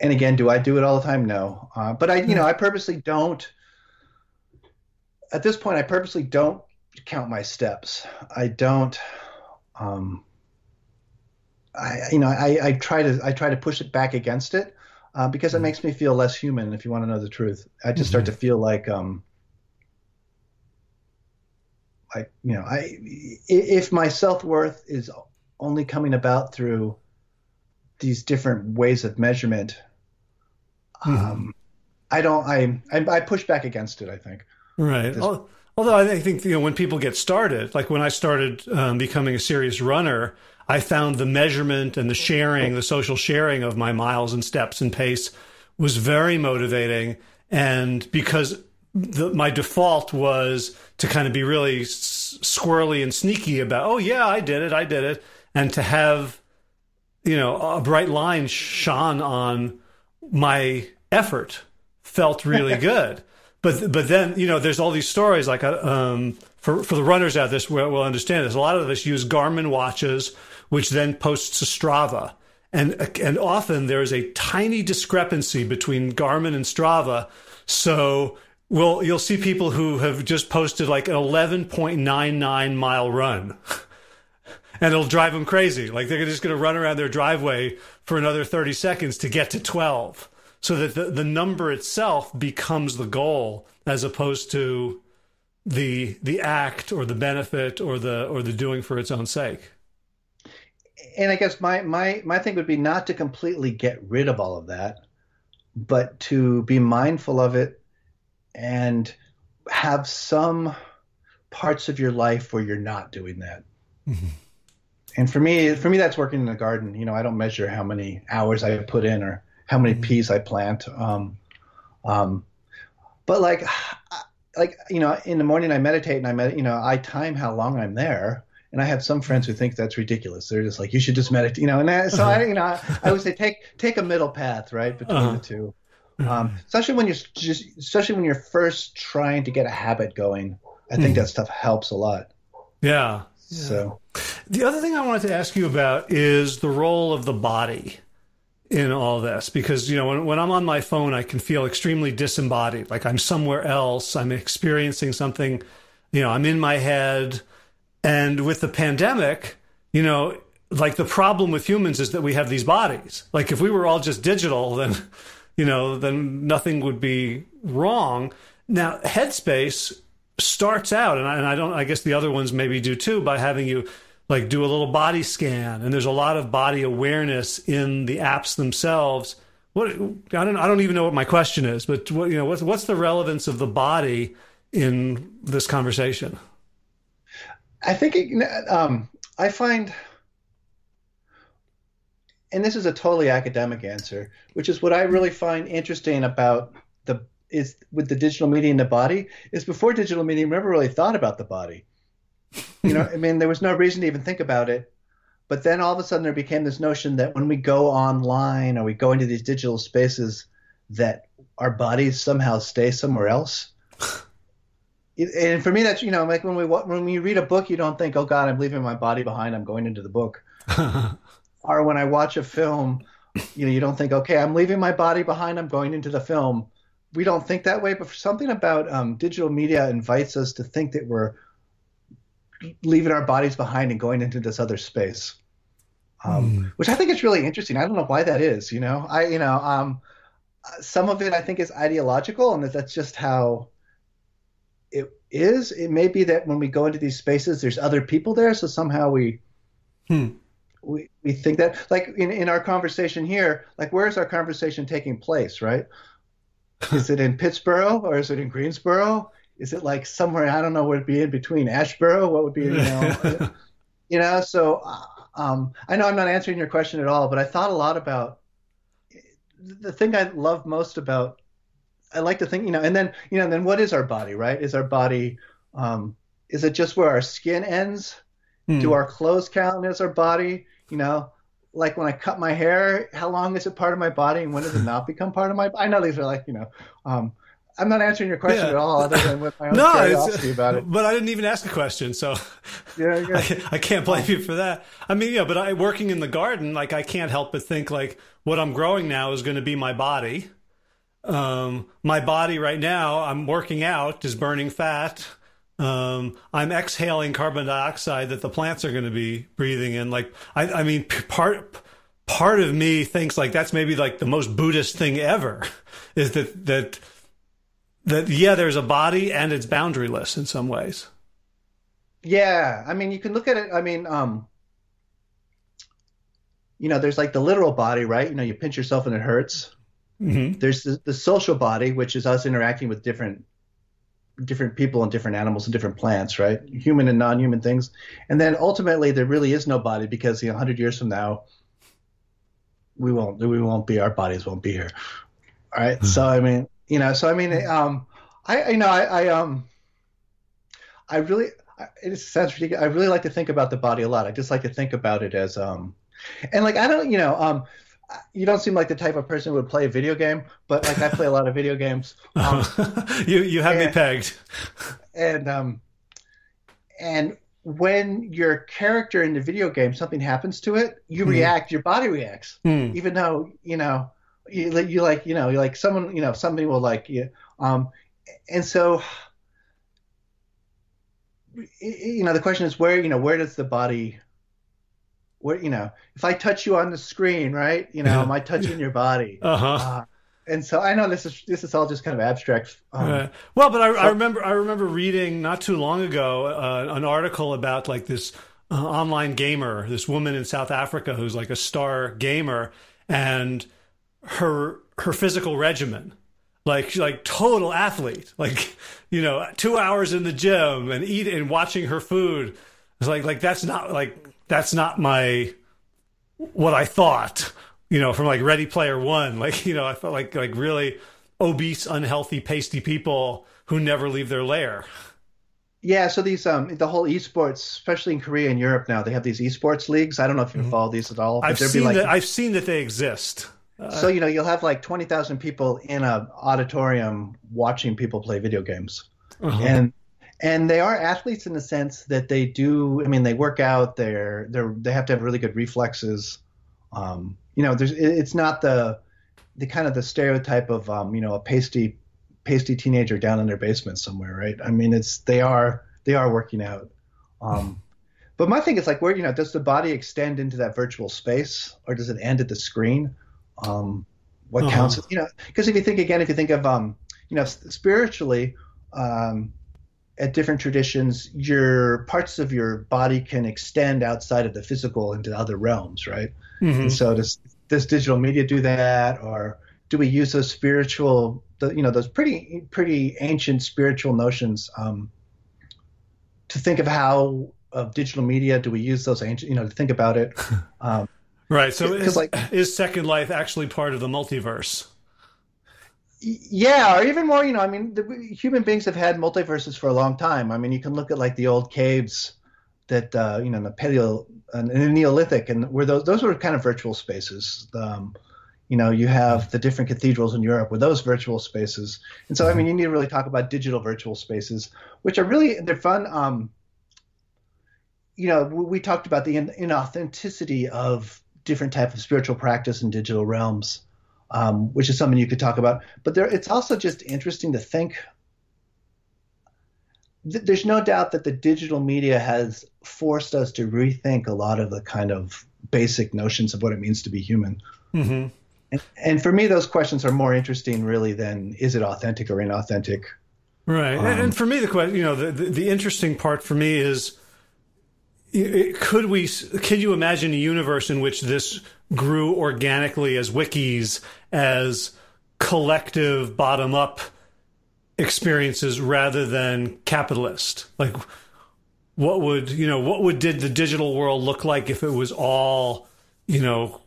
and again, do I do it all the time? No. Uh, but I, you know, I purposely don't. At this point, I purposely don't count my steps. I don't. Um, I, you know, I, I try to I try to push it back against it uh, because it mm-hmm. makes me feel less human. If you want to know the truth, I just mm-hmm. start to feel like, um, like you know, I if my self worth is only coming about through these different ways of measurement, Mm-hmm. Um, I don't. I, I, I push back against it. I think. Right. Although I think you know when people get started, like when I started um, becoming a serious runner, I found the measurement and the sharing, the social sharing of my miles and steps and pace was very motivating. And because the, my default was to kind of be really s- squirrely and sneaky about, oh yeah, I did it, I did it, and to have you know a bright line shone on my effort felt really [laughs] good. But but then you know there's all these stories like uh, um, for for the runners out there will, will understand this. A lot of us use Garmin watches, which then posts to Strava, and and often there is a tiny discrepancy between Garmin and Strava. So well, you'll see people who have just posted like an 11.99 mile run. [laughs] and it'll drive them crazy. Like they're just going to run around their driveway for another 30 seconds to get to 12. so that the, the number itself becomes the goal as opposed to the the act or the benefit or the or the doing for its own sake and i guess my my my thing would be not to completely get rid of all of that but to be mindful of it and have some parts of your life where you're not doing that. Mm-hmm. and for me for me that's working in the garden. You know i don't measure how many hours i put in or how many mm-hmm. peas i plant. Um, um, but like like you know in the morning i meditate and i med- you know i time how long i'm there. And i have some friends who think that's ridiculous. They're just like you should just meditate you know and I, so i you know I, I, would say take take a middle path right between uh-huh. the two um, especially when you're just especially when you're first trying to get a habit going i think mm. that stuff helps a lot. Yeah, yeah. So the other thing i wanted to ask you about is the role of the body in all this because you know when, when i'm on my phone i can feel extremely disembodied like i'm somewhere else i'm experiencing something you know i'm in my head. And with the pandemic you know like the problem with humans is that we have these bodies. Like if we were all just digital then [laughs] you know then nothing would be wrong. Now headspace starts out and I, and I don't i guess the other ones maybe do too by having you like do a little body scan and there's a lot of body awareness in the apps themselves. What i don't i don't even know what my question is but what you know what's what's the relevance of the body in this conversation? I think it, um, i find and this is a totally academic answer which is what i really find interesting about the is with the digital media and the body is before digital media we never really thought about the body you know, [laughs] I mean, there was no reason to even think about it. But then all of a sudden there became this notion that when we go online or we go into these digital spaces, that our bodies somehow stay somewhere else. [laughs] and for me, that's you know, like when we when we read a book, you don't think, "Oh God, I'm leaving my body behind. I'm going into the book." [laughs] or when I watch a film, you know, you don't think, "Okay, I'm leaving my body behind. I'm going into the film." We don't think that way, but something about um, digital media invites us to think that we're leaving our bodies behind and going into this other space, um, mm. which I think is really interesting. I don't know why that is. You know, I you know um, some of it I think is ideological, and that that's just how it is. It may be that when we go into these spaces, there's other people there, so somehow we. Hmm. We, we think that like in, in our conversation here like where is our conversation taking place right is it in Pittsburgh or is it in Greensboro? is it like somewhere I don't know what would be in between Asheboro What would be you know, [laughs] you know? So uh, um, I know I'm not answering your question at all, but I thought a lot about the thing I love most about. I like to think, you know, and then you know, then what is our body, right? Is our body um, is it just where our skin ends? Hmm. Do our clothes count as our body? You know, like when I cut my hair, how long is it part of my body, and when does it not become part of my? body? I know these are like you know, um, I'm not answering your question yeah. at all, other than with my own [laughs] no, curiosity about it. But I didn't even ask a question, so yeah, yeah. [laughs] I, I, can't blame you for that. I mean, yeah, but I working in the garden, like I can't help but think like what I'm growing now is going to be my body. Um, my body right now, I'm working out, is burning fat. Um, I'm exhaling carbon dioxide that the plants are going to be breathing in. Like, I, I mean, part part of me thinks like that's maybe like the most Buddhist thing ever, [laughs] is that that that yeah, there's a body and it's boundaryless in some ways. Yeah, I mean, you can look at it. I mean, um, you know, there's like the literal body, right? You know, you pinch yourself and it hurts. Mm-hmm. There's the, the, social body, which is us interacting with different different people and different animals and different plants, right? Human and non-human things. And then ultimately, there really is no body because you know, 100 years from now, we won't we won't be our bodies won't be here. All right. Mm-hmm. So I mean, you know so i mean um i you know i, I um i really it sounds ridiculous i really like to think about the body a lot i just like to think about it as um and like i don't you know um you don't seem like the type of person who would play a video game, but like I play a lot of video games. [laughs] Um, you you have and, me pegged. And um, and when your character in the video game something happens to it, you mm. react. Your body reacts, mm. even though you know you, you like you know you like someone you know somebody will like you um and so you know the question is where you know where does the body you know if i touch you on the screen right you know yeah. am i touching your body uh-huh uh, and so I know this is this is all just kind of abstract. Um, uh, well, but I, so, I, remember I remember reading not too long ago uh, an article about like this uh, online gamer, this woman in South Africa who's like a star gamer, and her her physical regimen, like like total athlete, like [laughs] you know, two hours in the gym and eat and watching her food. It's like like that's not like that's not my what I thought you know, from like Ready Player One. [laughs] Like, you know, I felt like like really obese, unhealthy, pasty people who never leave their lair. Yeah, so these um the whole esports, especially in Korea and Europe now, they have these esports leagues. I don't know if you mm-hmm. follow these at all. I've seen like, that. I've seen that they exist. Uh, so you know, you'll have like twenty thousand people in a auditorium watching people play video games, uh-huh. and and they are athletes in the sense that they do. I mean, they work out. They're they're they have to have really good reflexes. Um, you know, there's it's not the the kind of the stereotype of um, you know a pasty pasty teenager down in their basement somewhere, right? I mean, it's they are they are working out. Um, but my thing is like, where you know, does the body extend into that virtual space, or does it end at the screen? Um, what uh-huh. counts? You know, because if you think again, if you think of um, you know, spiritually, um, at different traditions, your parts of your body can extend outside of the physical into other realms, right? Mm-hmm. so does does digital media do that, or do we use those spiritual, the, you know, those pretty pretty ancient spiritual notions um, to think of how of digital media? Do we use those ancient, you know, to think about it? [laughs] Um, right. So is, like, is Second Life actually part of the multiverse? Yeah, or even more, you know, I mean, the, human beings have had multiverses for a long time. I mean, you can look at like the old caves that uh, you know in the paleo and in the Neolithic, and where those those were kind of virtual spaces. Um, you know, you have the different cathedrals in Europe with those virtual spaces, and so I mean, you need to really talk about digital virtual spaces, which are really they're fun. Um, you know, we, we talked about the in, inauthenticity of different type of spiritual practice in digital realms, um, which is something you could talk about. But there, it's also just interesting to think there's no doubt that the digital media has forced us to rethink a lot of the kind of basic notions of what it means to be human. Mm-hmm. And, and, for me, those questions are more interesting, really, than is it authentic or inauthentic. Right, um, and for me, the question, you know, the, the, the interesting part for me is, could we? Can you imagine a universe in which this grew organically as wikis, as collective bottom up? experiences rather than capitalist like what would you know what would did the digital world look like if it was all you know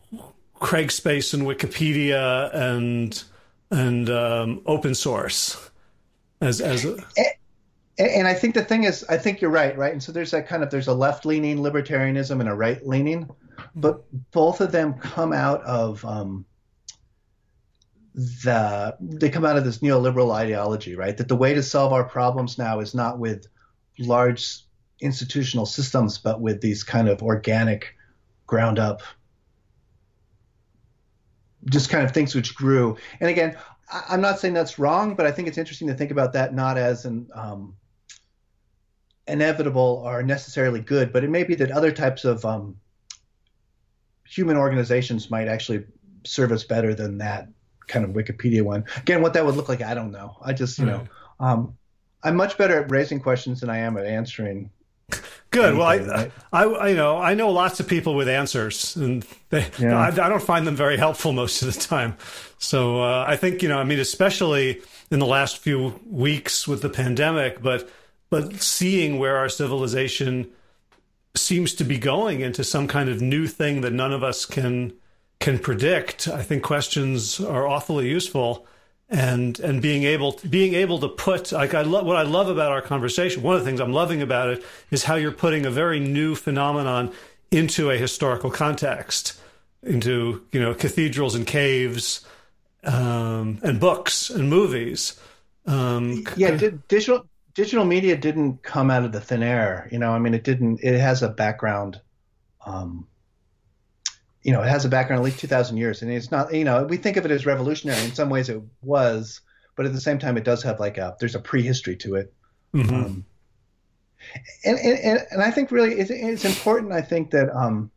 craig space and wikipedia and and um, open source as as a... and i think the thing is i think you're right right and so there's that kind of there's a left leaning libertarianism and a right leaning but both of them come out of um, the they come out of this neoliberal ideology, right? That the way to solve our problems now is not with large institutional systems, but with these kind of organic, ground up, just kind of things which grew. And again, I, am not saying that's wrong, but I think it's interesting to think about that not as an um, inevitable or necessarily good, but it may be that other types of um, human organizations might actually serve us better than that kind of Wikipedia one. Again, what that would look like, I don't know. I just, you know, um, I'm much better at raising questions than I am at answering. [laughs] Good. Well, I, right? I, I, you know, I know lots of people with answers, and they, yeah. I, I, don't find them very helpful most of the time. So uh, I think, you know, I mean, especially in the last few weeks with the pandemic, but but seeing where our civilization seems to be going into some kind of new thing that none of us can can predict, I think questions are awfully useful. And and being able to, being able to put like I love what I love about our conversation. One of the things I'm loving about it is how you're putting a very new phenomenon into a historical context, into you know cathedrals and caves, um, and books and movies. Um, yeah, digital digital media didn't come out of the thin air. You know, I mean, it didn't. It has a background. Um, you know, it has a background at least 2,000 years. And it's not, you know, we think of it as revolutionary. In some ways it was, but at the same time, it does have like a, there's a prehistory to it. Mm-hmm. Um, and, and, and I think really it's, it's important, I think, that um,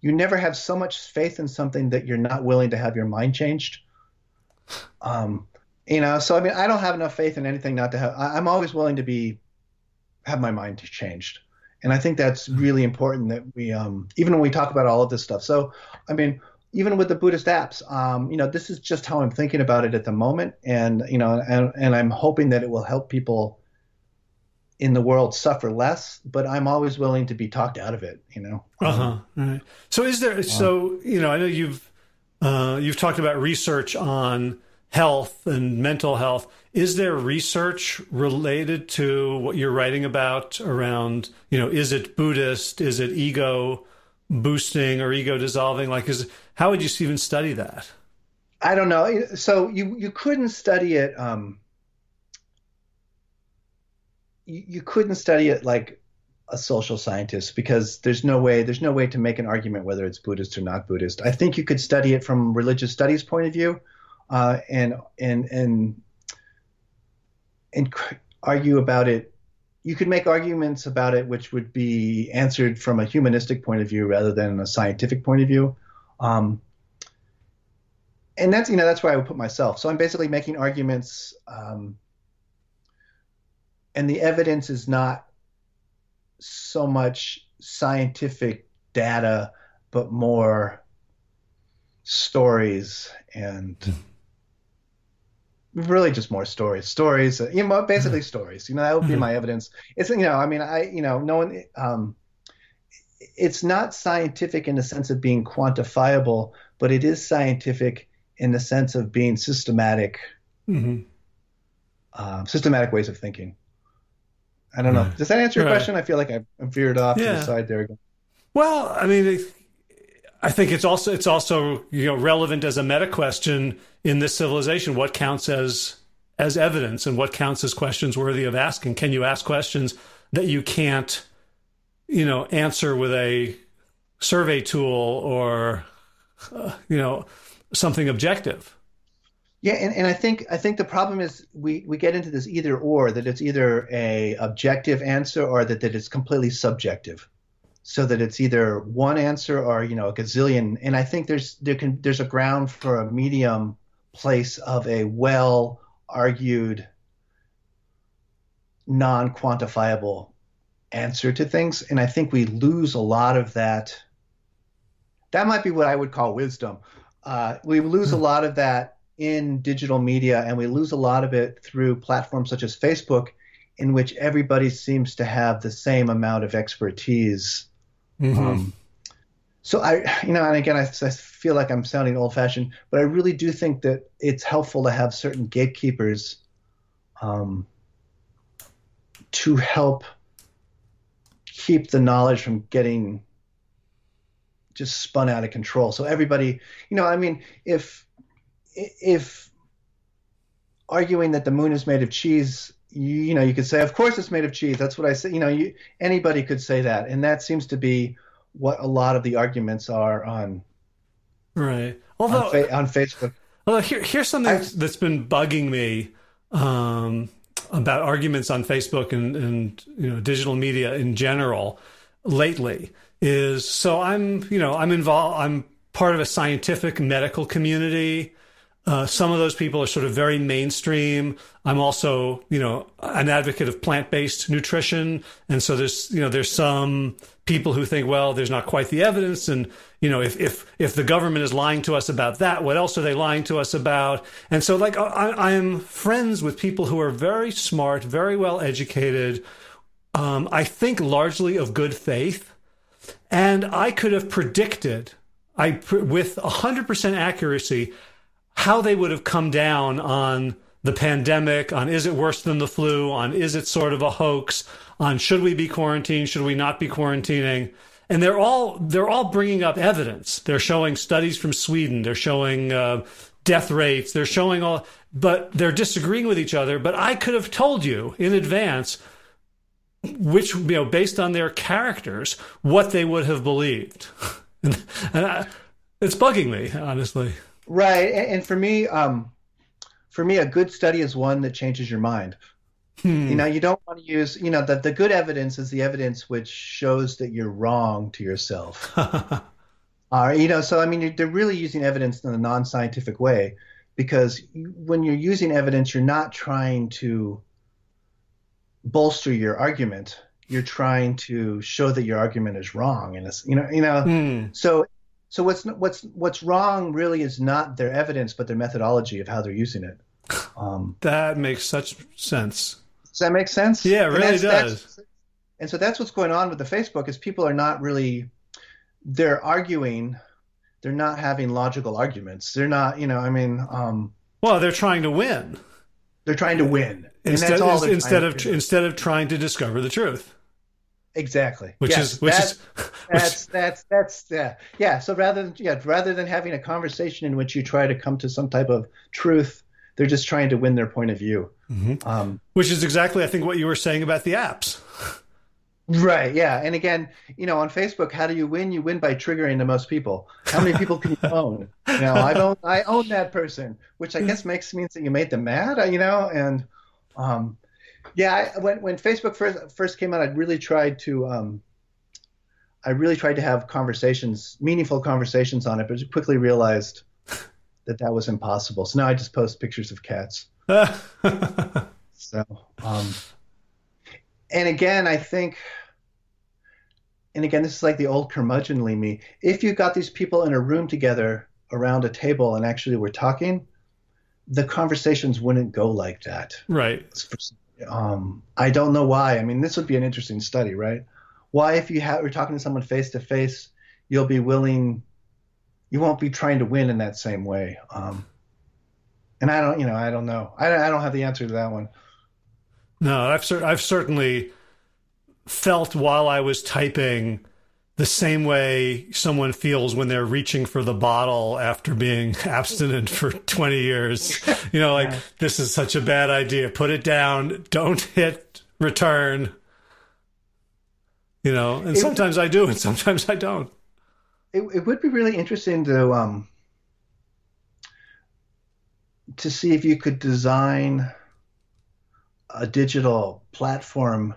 you never have so much faith in something that you're not willing to have your mind changed. Um, you know, so I mean, I don't have enough faith in anything not to have. I, I'm always willing to be have my mind changed, and I think that's really important that we, um, even when we talk about all of this stuff. So, I mean, even with the Buddhist apps, um, you know, this is just how I'm thinking about it at the moment, and you know, and and I'm hoping that it will help people in the world suffer less, but I'm always willing to be talked out of it, you know. Uh-huh. Right. So is there so you know, I know you've uh, you've talked about research on health and mental health. Is there research related to what you're writing about around, you know, is it Buddhist, is it ego boosting or ego dissolving? Like is how would you even study that? I don't know. So you you couldn't study it um you, you couldn't study it like a social scientist because there's no way there's no way to make an argument whether it's Buddhist or not Buddhist. I think you could study it from religious studies point of view, uh, and and and and argue about it. You could make arguments about it which would be answered from a humanistic point of view rather than a scientific point of view. Um, and that's you know that's where I would put myself. So I'm basically making arguments. Um, and the evidence is not so much scientific data, but more stories and really just more stories. Stories, you know, basically stories. You know, that would be my evidence. It's you know, I mean, I you know, no one. Um, it's not scientific in the sense of being quantifiable, but it is scientific in the sense of being systematic. Mm-hmm. Uh, systematic ways of thinking. I don't know. Does that answer your right. question? I feel like I, veered off yeah. to the side there again. Well, I mean, I think it's also it's also you know relevant as a meta question in this civilization. What counts as as evidence, and what counts as questions worthy of asking? Can you ask questions that you can't, you know, answer with a survey tool or, uh, you know, something objective? Yeah, and, and I think I think the problem is we, we get into this either or that it's either a objective answer or that, that it's completely subjective. So that it's either one answer or, you know, a gazillion. And I think there's there can there's a ground for a medium place of a well argued non-quantifiable answer to things. And I think we lose a lot of that. That might be what I would call wisdom. Uh, we lose a lot of that in digital media, and we lose a lot of it through platforms such as Facebook, in which everybody seems to have the same amount of expertise. Mm-hmm. Um, so I, you know, and again, I, I feel like I'm sounding old-fashioned, but I really do think that it's helpful to have certain gatekeepers um, to help keep the knowledge from getting just spun out of control. So everybody, you know, I mean, if if arguing that the moon is made of cheese, you, you, know, you could say, of course it's made of cheese. That's what I say. You know, you, anybody could say that, and that seems to be what a lot of the arguments are on. Right. Although on, fa- on Facebook. Well, here, here's something I, that's been bugging me um, about arguments on Facebook and, and you know digital media in general lately. Is so I'm you know I'm involved. I'm part of a scientific medical community. Uh, some of those people are sort of very mainstream. I'm also, you know, an advocate of plant-based nutrition, and so there's, you know, there's some people who think, well, there's not quite the evidence, and you know, if if if the government is lying to us about that, what else are they lying to us about? And so, like, I, am friends with people who are very smart, very well educated. Um, I think largely of good faith, and I could have predicted, I with hundred percent accuracy how they would have come down on the pandemic, on is it worse than the flu, on is it sort of a hoax, on should we be quarantined, should we not be quarantining. And they're all they're all bringing up evidence. They're showing studies from Sweden. They're showing uh, death rates. They're showing all, but they're disagreeing with each other. But I could have told you in advance which you know based on their characters what they would have believed [laughs] and, I, it's bugging me honestly Right, and, and for me, um, for me, a good study is one that changes your mind. Hmm. You know, you don't want to use, you know, the, the good evidence is the evidence which shows that you're wrong to yourself. [laughs] uh, you know, so I mean, they're really using evidence in a non scientific way because when you're using evidence, you're not trying to bolster your argument. You're trying to show that your argument is wrong, and it's you know you know. Mm. So so what's what's what's wrong really is not their evidence, but their methodology of how they're using it. [laughs] Um, that makes such sense. Does that make sense? Yeah, it really and does. and so that's what's going on with the Facebook is people are not really they're arguing they're not having logical arguments. They're not, you know, I mean, um, well, they're trying to win. They're trying to win instead, instead of instead of trying to discover the truth. Exactly. Which yes, is which that's, is that's that's that's yeah yeah. So rather than yeah rather than having a conversation in which you try to come to some type of truth, they're just trying to win their point of view. Mm-hmm. Um, which is exactly I think what you were saying about the apps. Right. Yeah. And again, you know, on Facebook, how do you win? You win by triggering the most people. How many people can you [laughs] own? You know, I own I own that person, which I [laughs] guess makes means that you made them mad. You know, and um, yeah, I, when when Facebook first first came out, I really tried to um, I really tried to have conversations, meaningful conversations on it, but quickly realized [laughs] that that was impossible. So now I just post pictures of cats. [laughs] so. Um, and again, I think, and again, this is like the old curmudgeonly me. If you got these people in a room together around a table and actually were talking, the conversations wouldn't go like that. Right. Um, I don't know why. I mean, this would be an interesting study, right? Why, if you have, you're talking to someone face to face, you'll be willing, you won't be trying to win in that same way. Um, and I don't, you know, I don't know. I, I don't have the answer to that one. No, I've cer- I've certainly felt while I was typing the same way someone feels when they're reaching for the bottle after being [laughs] abstinent for 20 years. You know, like this is such a bad idea. Put it down. Don't hit return. You know, and it, sometimes I do and sometimes I don't. It, it would be really interesting to um to see if you could design a digital platform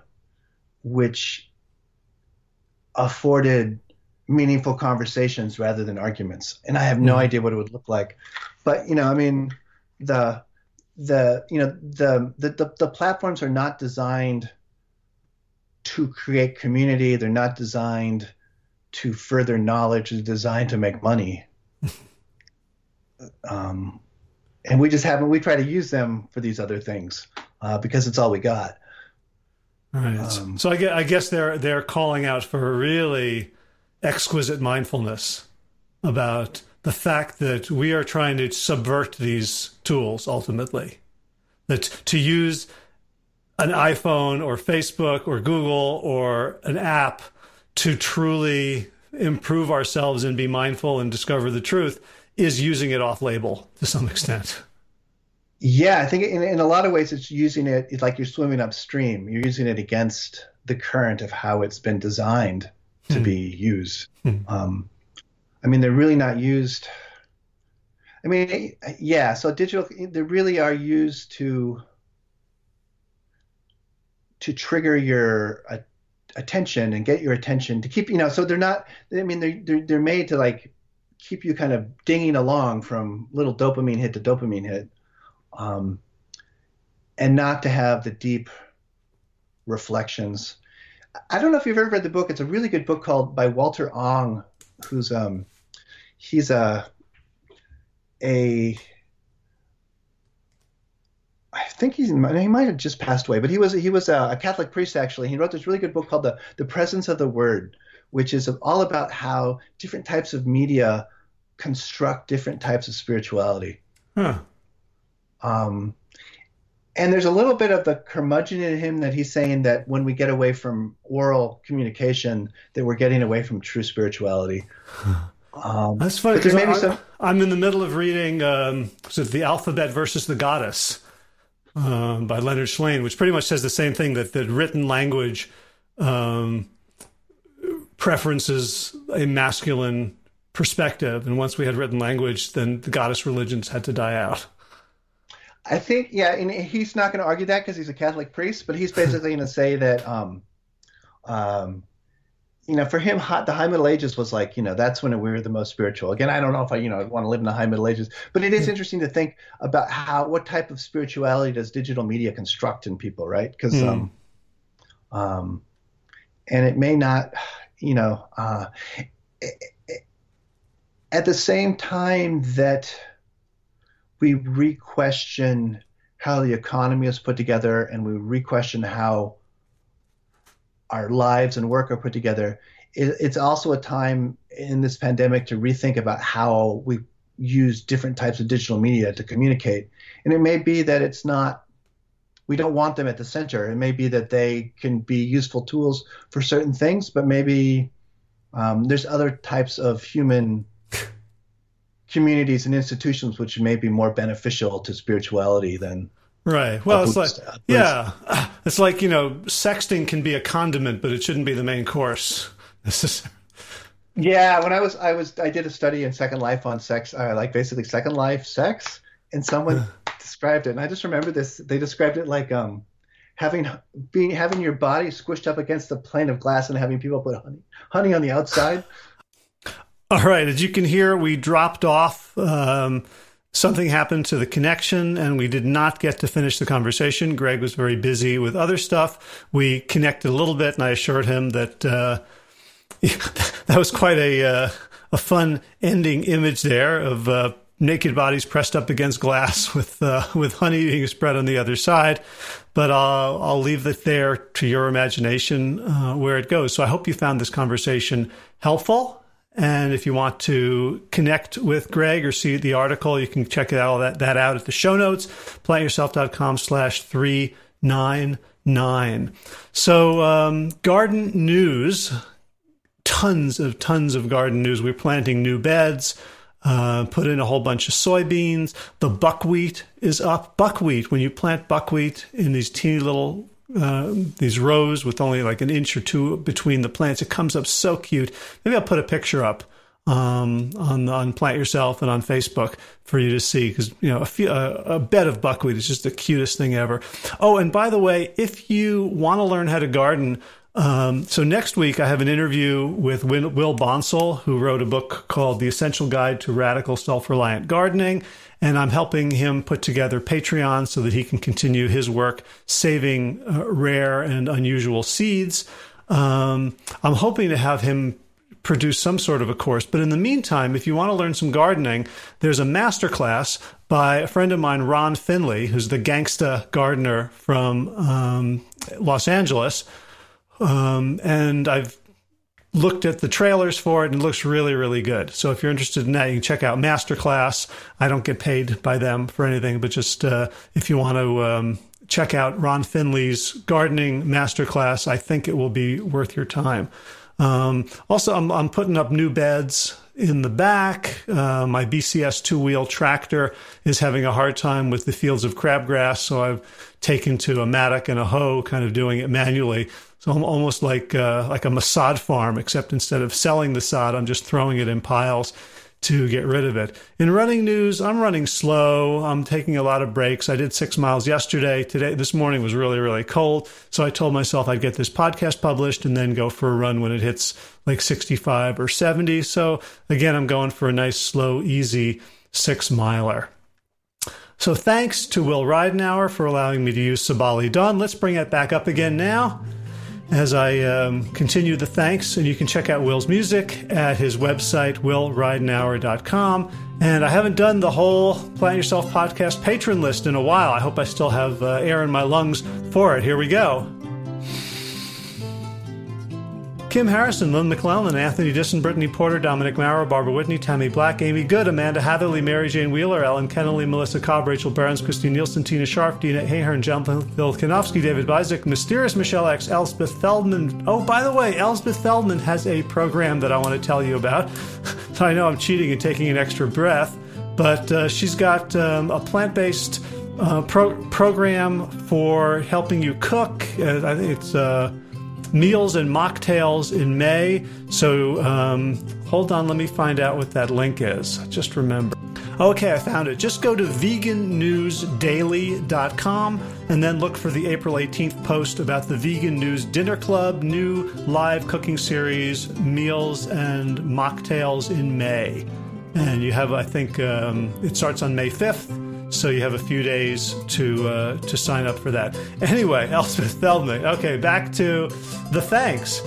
which afforded meaningful conversations rather than arguments. And I have no mm idea what it would look like. But you know, I mean, the the you know the, the the the platforms are not designed to create community. They're not designed to further knowledge. They're designed to make money. [laughs] um, and we just haven't. We try to use them for these other things uh, because it's all we got. Right. Um, so I guess, I guess they're they're calling out for a really exquisite mindfulness about the fact that we are trying to subvert these tools ultimately. That to use an iPhone or Facebook or Google or an app to truly improve ourselves and be mindful and discover the truth is using it off label to some extent. Yeah, I think in, in a lot of ways it's using it it's like you're swimming upstream. You're using it against the current of how it's been designed to hmm. be used. Hmm. Um, I mean, they're really not used. I mean, yeah. So digital, they really are used to to trigger your uh, attention and get your attention to keep you know. So they're not. I mean, they're they're, they're made to like keep you kind of dinging along from little dopamine hit to dopamine hit um, and not to have the deep reflections. I don't know if you've ever read the book. It's a really good book called by Walter Ong, who's um, he's a a I think he's he might have just passed away, but he was he was a, a, Catholic priest actually. He wrote this really good book called the the Presence of the Word, which is all about how different types of media construct different types of spirituality. Huh. Um, and there's a little bit of the curmudgeon in him that he's saying that when we get away from oral communication, that we're getting away from true spirituality. [laughs] Um, That's funny because I'm, some... I'm in the middle of reading um, so the Alphabet versus the Goddess um, by Leonard Shlain, which pretty much says the same thing that that written language um, preferences a masculine perspective, and once we had written language, then the goddess religions had to die out. I think, yeah, and he's not going to argue that because he's a Catholic priest, but he's basically going to say that, um, um, you know, for him, the High Middle Ages was like, you know, that's when we were the most spiritual. Again, I don't know if I, you know, want to live in the High Middle Ages, but it is hmm. interesting to think about how, what type of spirituality does digital media construct in people, right? Because, mm. um, um, and it may not, you know, uh, at the same time that we re-question how the economy is put together and we re-question how our lives and work are put together, it, it's also a time in this pandemic to rethink about how we use different types of digital media to communicate. And it may be that it's not, we don't want them at the center. It may be that they can be useful tools for certain things, but maybe um, there's other types of human communities and institutions which may be more beneficial to spirituality than Right. Well, it's like yeah, it's like you know, sexting can be a condiment, but it shouldn't be the main course. [laughs] yeah. When I was, I was, I did a study in Second Life on sex, uh, like basically Second Life sex, and someone [sighs] described it, and I just remember this. They described it like um, having being having your body squished up against a plane of glass and having people put honey, honey on the outside. [laughs] All right, as you can hear, we dropped off. Um, something happened to the connection and we did not get to finish the conversation. Greg was very busy with other stuff. We connected a little bit and I assured him that uh, [laughs] that was quite a, uh, a fun ending image there of uh, naked bodies pressed up against glass [laughs] with, uh, with honey being spread on the other side. But I'll, I'll leave it there to your imagination uh, where it goes. So I hope you found this conversation helpful. And if you want to connect with Greg or see the article, you can check it out, that, that out at the show notes, plantyourself.com slash 399. So, um, garden news, tons of, tons of garden news. We're planting new beds, uh, put in a whole bunch of soybeans. The buckwheat is up. Buckwheat, when you plant buckwheat in these teeny little uh, these rows with only like an inch or two between the plants. It comes up so cute. Maybe I'll put a picture up um, on on Plant Yourself and on Facebook for you to see because you know a, few, a, a, bed of buckwheat is just the cutest thing ever. Oh, and by the way, if you want to learn how to garden. Um, so next week I have an interview with Will Bonsall, who wrote a book called The Essential Guide to Radical Self-Reliant Gardening and I'm helping him put together Patreon so that he can continue his work saving uh, rare and unusual seeds. Um, I'm hoping to have him produce some sort of a course. But in the meantime, if you want to learn some gardening, there's a master class by a friend of mine, Ron Finley, who's the gangsta gardener from um, Los Angeles. Um, and I've looked at the trailers for it and it looks really, really good. So if you're interested in that, you can check out Masterclass. I don't get paid by them for anything, but just uh, if you want to um, check out Ron Finley's gardening masterclass, I think it will be worth your time. Um, also, I'm, I'm, putting up new beds in the back. Uh, my BCS two wheel tractor is having a hard time with the fields of crabgrass, so I've taken to a mattock and a hoe, kind of doing it manually. So I'm almost like uh, like a Masad farm, except instead of selling the sod, I'm just throwing it in piles to get rid of it. In running news, I'm running slow. I'm taking a lot of breaks. I did six miles yesterday. Today, this morning was really, really cold. So I told myself I'd get this podcast published and then go for a run when it hits like 65 or 70. So again, I'm going for a nice, slow, easy six miler. So thanks to Will Ridenour for allowing me to use Sabali Dawn. Let's bring it back up again now as I um, continue the thanks. And you can check out Will's music at his website, willridenour.com. And I haven't done the whole Plant Yourself podcast patron list in a while. I hope I still have uh, air in my lungs for it. Here we go. Kim Harrison, Lynn McClellan, Anthony Disson, Brittany Porter, Dominic Maurer, Barbara Whitney, Tammy Black, Amy Good, Amanda Hatherley, Mary Jane Wheeler, Ellen Kennelly, Melissa Cobb, Rachel Burns, Christine Nielsen, Tina Sharp, Dina Ahern, Phil Kanofsky, David Bizek, Mysterious Michelle X, Elspeth Feldman. Oh, by the way, Elspeth Feldman has a program that I want to tell you about. [laughs] I know I'm cheating and taking an extra breath, but uh, she's got um, a plant based uh, pro- program for helping you cook. Uh, I think it's. Meals and mocktails in May. So um, hold on, let me find out what that link is. Just remember. Okay, I found it. Just go to vegannewsdaily.com and then look for the April 18th post about the Vegan News Dinner Club new live cooking series, meals and mocktails in May. And you have, I think, um, it starts on May 5th so you have a few days to uh, to sign up for that. Anyway, [laughs] Elspeth Feldman. Okay, back to the thanks.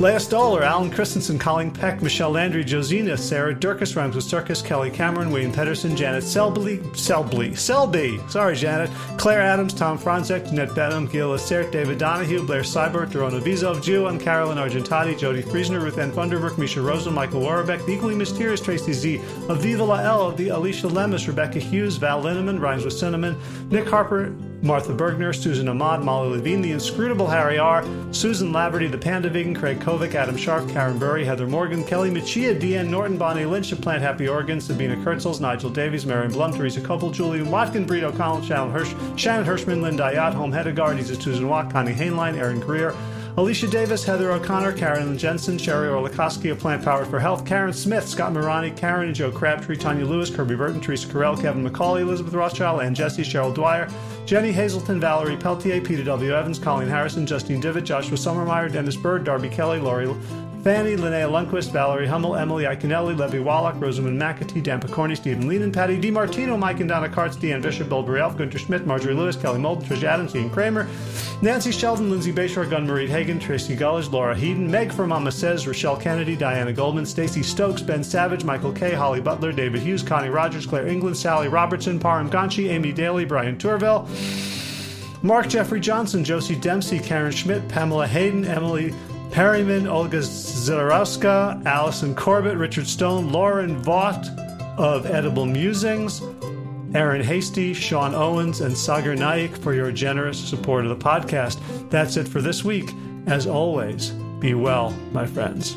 Leah Stoller, Alan Christensen, Colleen Peck, Michelle Landry, Josina, Sarah Durkis, Rhymes with Circus, Kelly Cameron, Wayne Pedersen, Janet Selby, Selby, Selby, sorry, Janet, Claire Adams, Tom Franzek, Jeanette Benham, Gil Assert, David Donahue, Blair Seibert, Dorona Vizov, Jew, and Carolyn Argentati, Jody Friesner, Ruth Ann Funderburg, Misha Rosen, Michael Warbeck, the equally mysterious Tracy Z, Aviva Lael, the Alicia Lemus, Rebecca Hughes, Val Linneman, Rhymes with Cinnamon, Nick Harper, Martha Bergner, Susan Ahmad, Molly Levine, the inscrutable Harry R., Susan Laverty, the Panda Vegan, Craig Kovic, Adam Sharp, Karen Burry, Heather Morgan, Kelly Machia, Deanne Norton, Bonnie Lynch of Plant Happy Organs, Sabina Kurtzels, Nigel Davies, Marion Blum, Teresa Copel, Julian Watkin, Breed O'Connell, Shannon, Hirsch, Shannon Hirschman, Lynn Ayat, Home Hedegaard, Isa Susan Watt, Connie Hainline, Aaron Greer, Alicia Davis, Heather O'Connor, Karen Jensen, Sherry Orlikoski of Plant Power for Health, Karen Smith, Scott Morani, Karen and Joe Crabtree, Tanya Lewis, Kirby Burton, Teresa Carell, Kevin McCauley, Elizabeth Rothschild, and Jesse, Cheryl Dwyer, Jenny Hazelton, Valerie Peltier, Peter W. Evans, Colleen Harrison, Justine Divitt, Joshua Sommermeyer, Dennis Bird, Darby Kelly, Laurie Fanny, Linnea Lundquist, Valerie Hummel, Emily Iconelli, Levy Wallach, Rosamund McAtee, Dan Picorni, Stephen Leenan, Patty DiMartino, Mike and Donna Karts, Deanne Bishop, Bill Elf, Gunter Schmidt, Marjorie Lewis, Kelly Moulton, Trish Adams, Ian Kramer, Nancy Sheldon, Lindsay Bayshore, Gun Marie Hagan, Tracy Gullage, Laura Heaton, Meg from Mama Says, Rochelle Kennedy, Diana Goldman, Stacy Stokes, Ben Savage, Michael Kay, Holly Butler, David Hughes, Connie Rogers, Claire England, Sally Robertson, Param Ganchi, Amy Daly, Brian Tourville, Mark Jeffrey Johnson, Josie Dempsey, Karen Schmidt, Pamela Hayden, Emily Perryman, Olga Zilorowska, Allison Corbett, Richard Stone, Lauren Vaught of Edible Musings, Aaron Hasty, Sean Owens, and Sagar Naik for your generous support of the podcast. That's it for this week. As always, be well, my friends.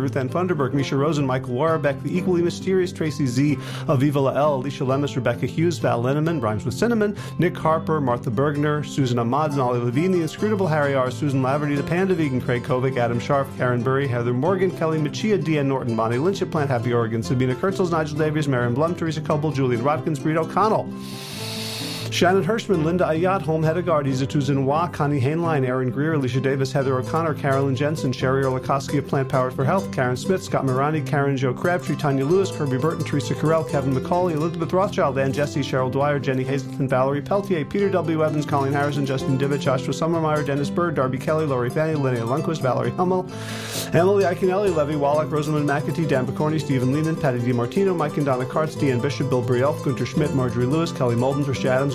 Ruth Ann Funderburg, Misha Rosen, Michael Warbeck, the equally mysterious Tracy Z, Aviva Lael, Alicia Lemus, Rebecca Hughes, Val Linneman, Rhymes with Cinnamon, Nick Harper, Martha Bergner, Susan Ahmad, Molly Levine, the inscrutable Harry R., Susan Laverty, the Panda Vegan, Craig Kovic, Adam Sharp, Karen Burry, Heather Morgan, Kelly Machia, Deanne Norton, Bonnie Lynch of Plant Happy Oregon, Sabina Kurtzels, Nigel Davies, Marion Blum, Teresa Coble, Julian Watkins, Breed O'Connell. Shannon Hirschman, Linda Ayat, Home Hedegaard, Izatu Wa, Connie Hainline, Aaron Greer, Alicia Davis, Heather O'Connor, Carolyn Jensen, Sherry Orlikoski of Plant Powered for Health, Karen Smith, Scott Morani, Karen Joe Crabtree, Tanya Lewis, Kirby Burton, Teresa Carell, Kevin McCauley, Elizabeth Rothschild, Ann Jesse, Cheryl Dwyer, Jenny Hazelton, Valerie Peltier, Peter W. Evans, Colleen Harrison, Justin Divitt, Joshua Sommermeyer, Dennis Bird, Darby Kelly, Laurie Fanny, Linnea Lundquist, Valerie Hummel, Emily Iconelli, Levy Wallach, Rosamund McAtee, Dan Picorni, Stephen Lehman, Patty DiMartino, Mike and Donna Karts, Deanne Bishop, Bill Brielf, Gunter Schmidt, Marjorie Lewis, Kelly Molden, Trish Adams,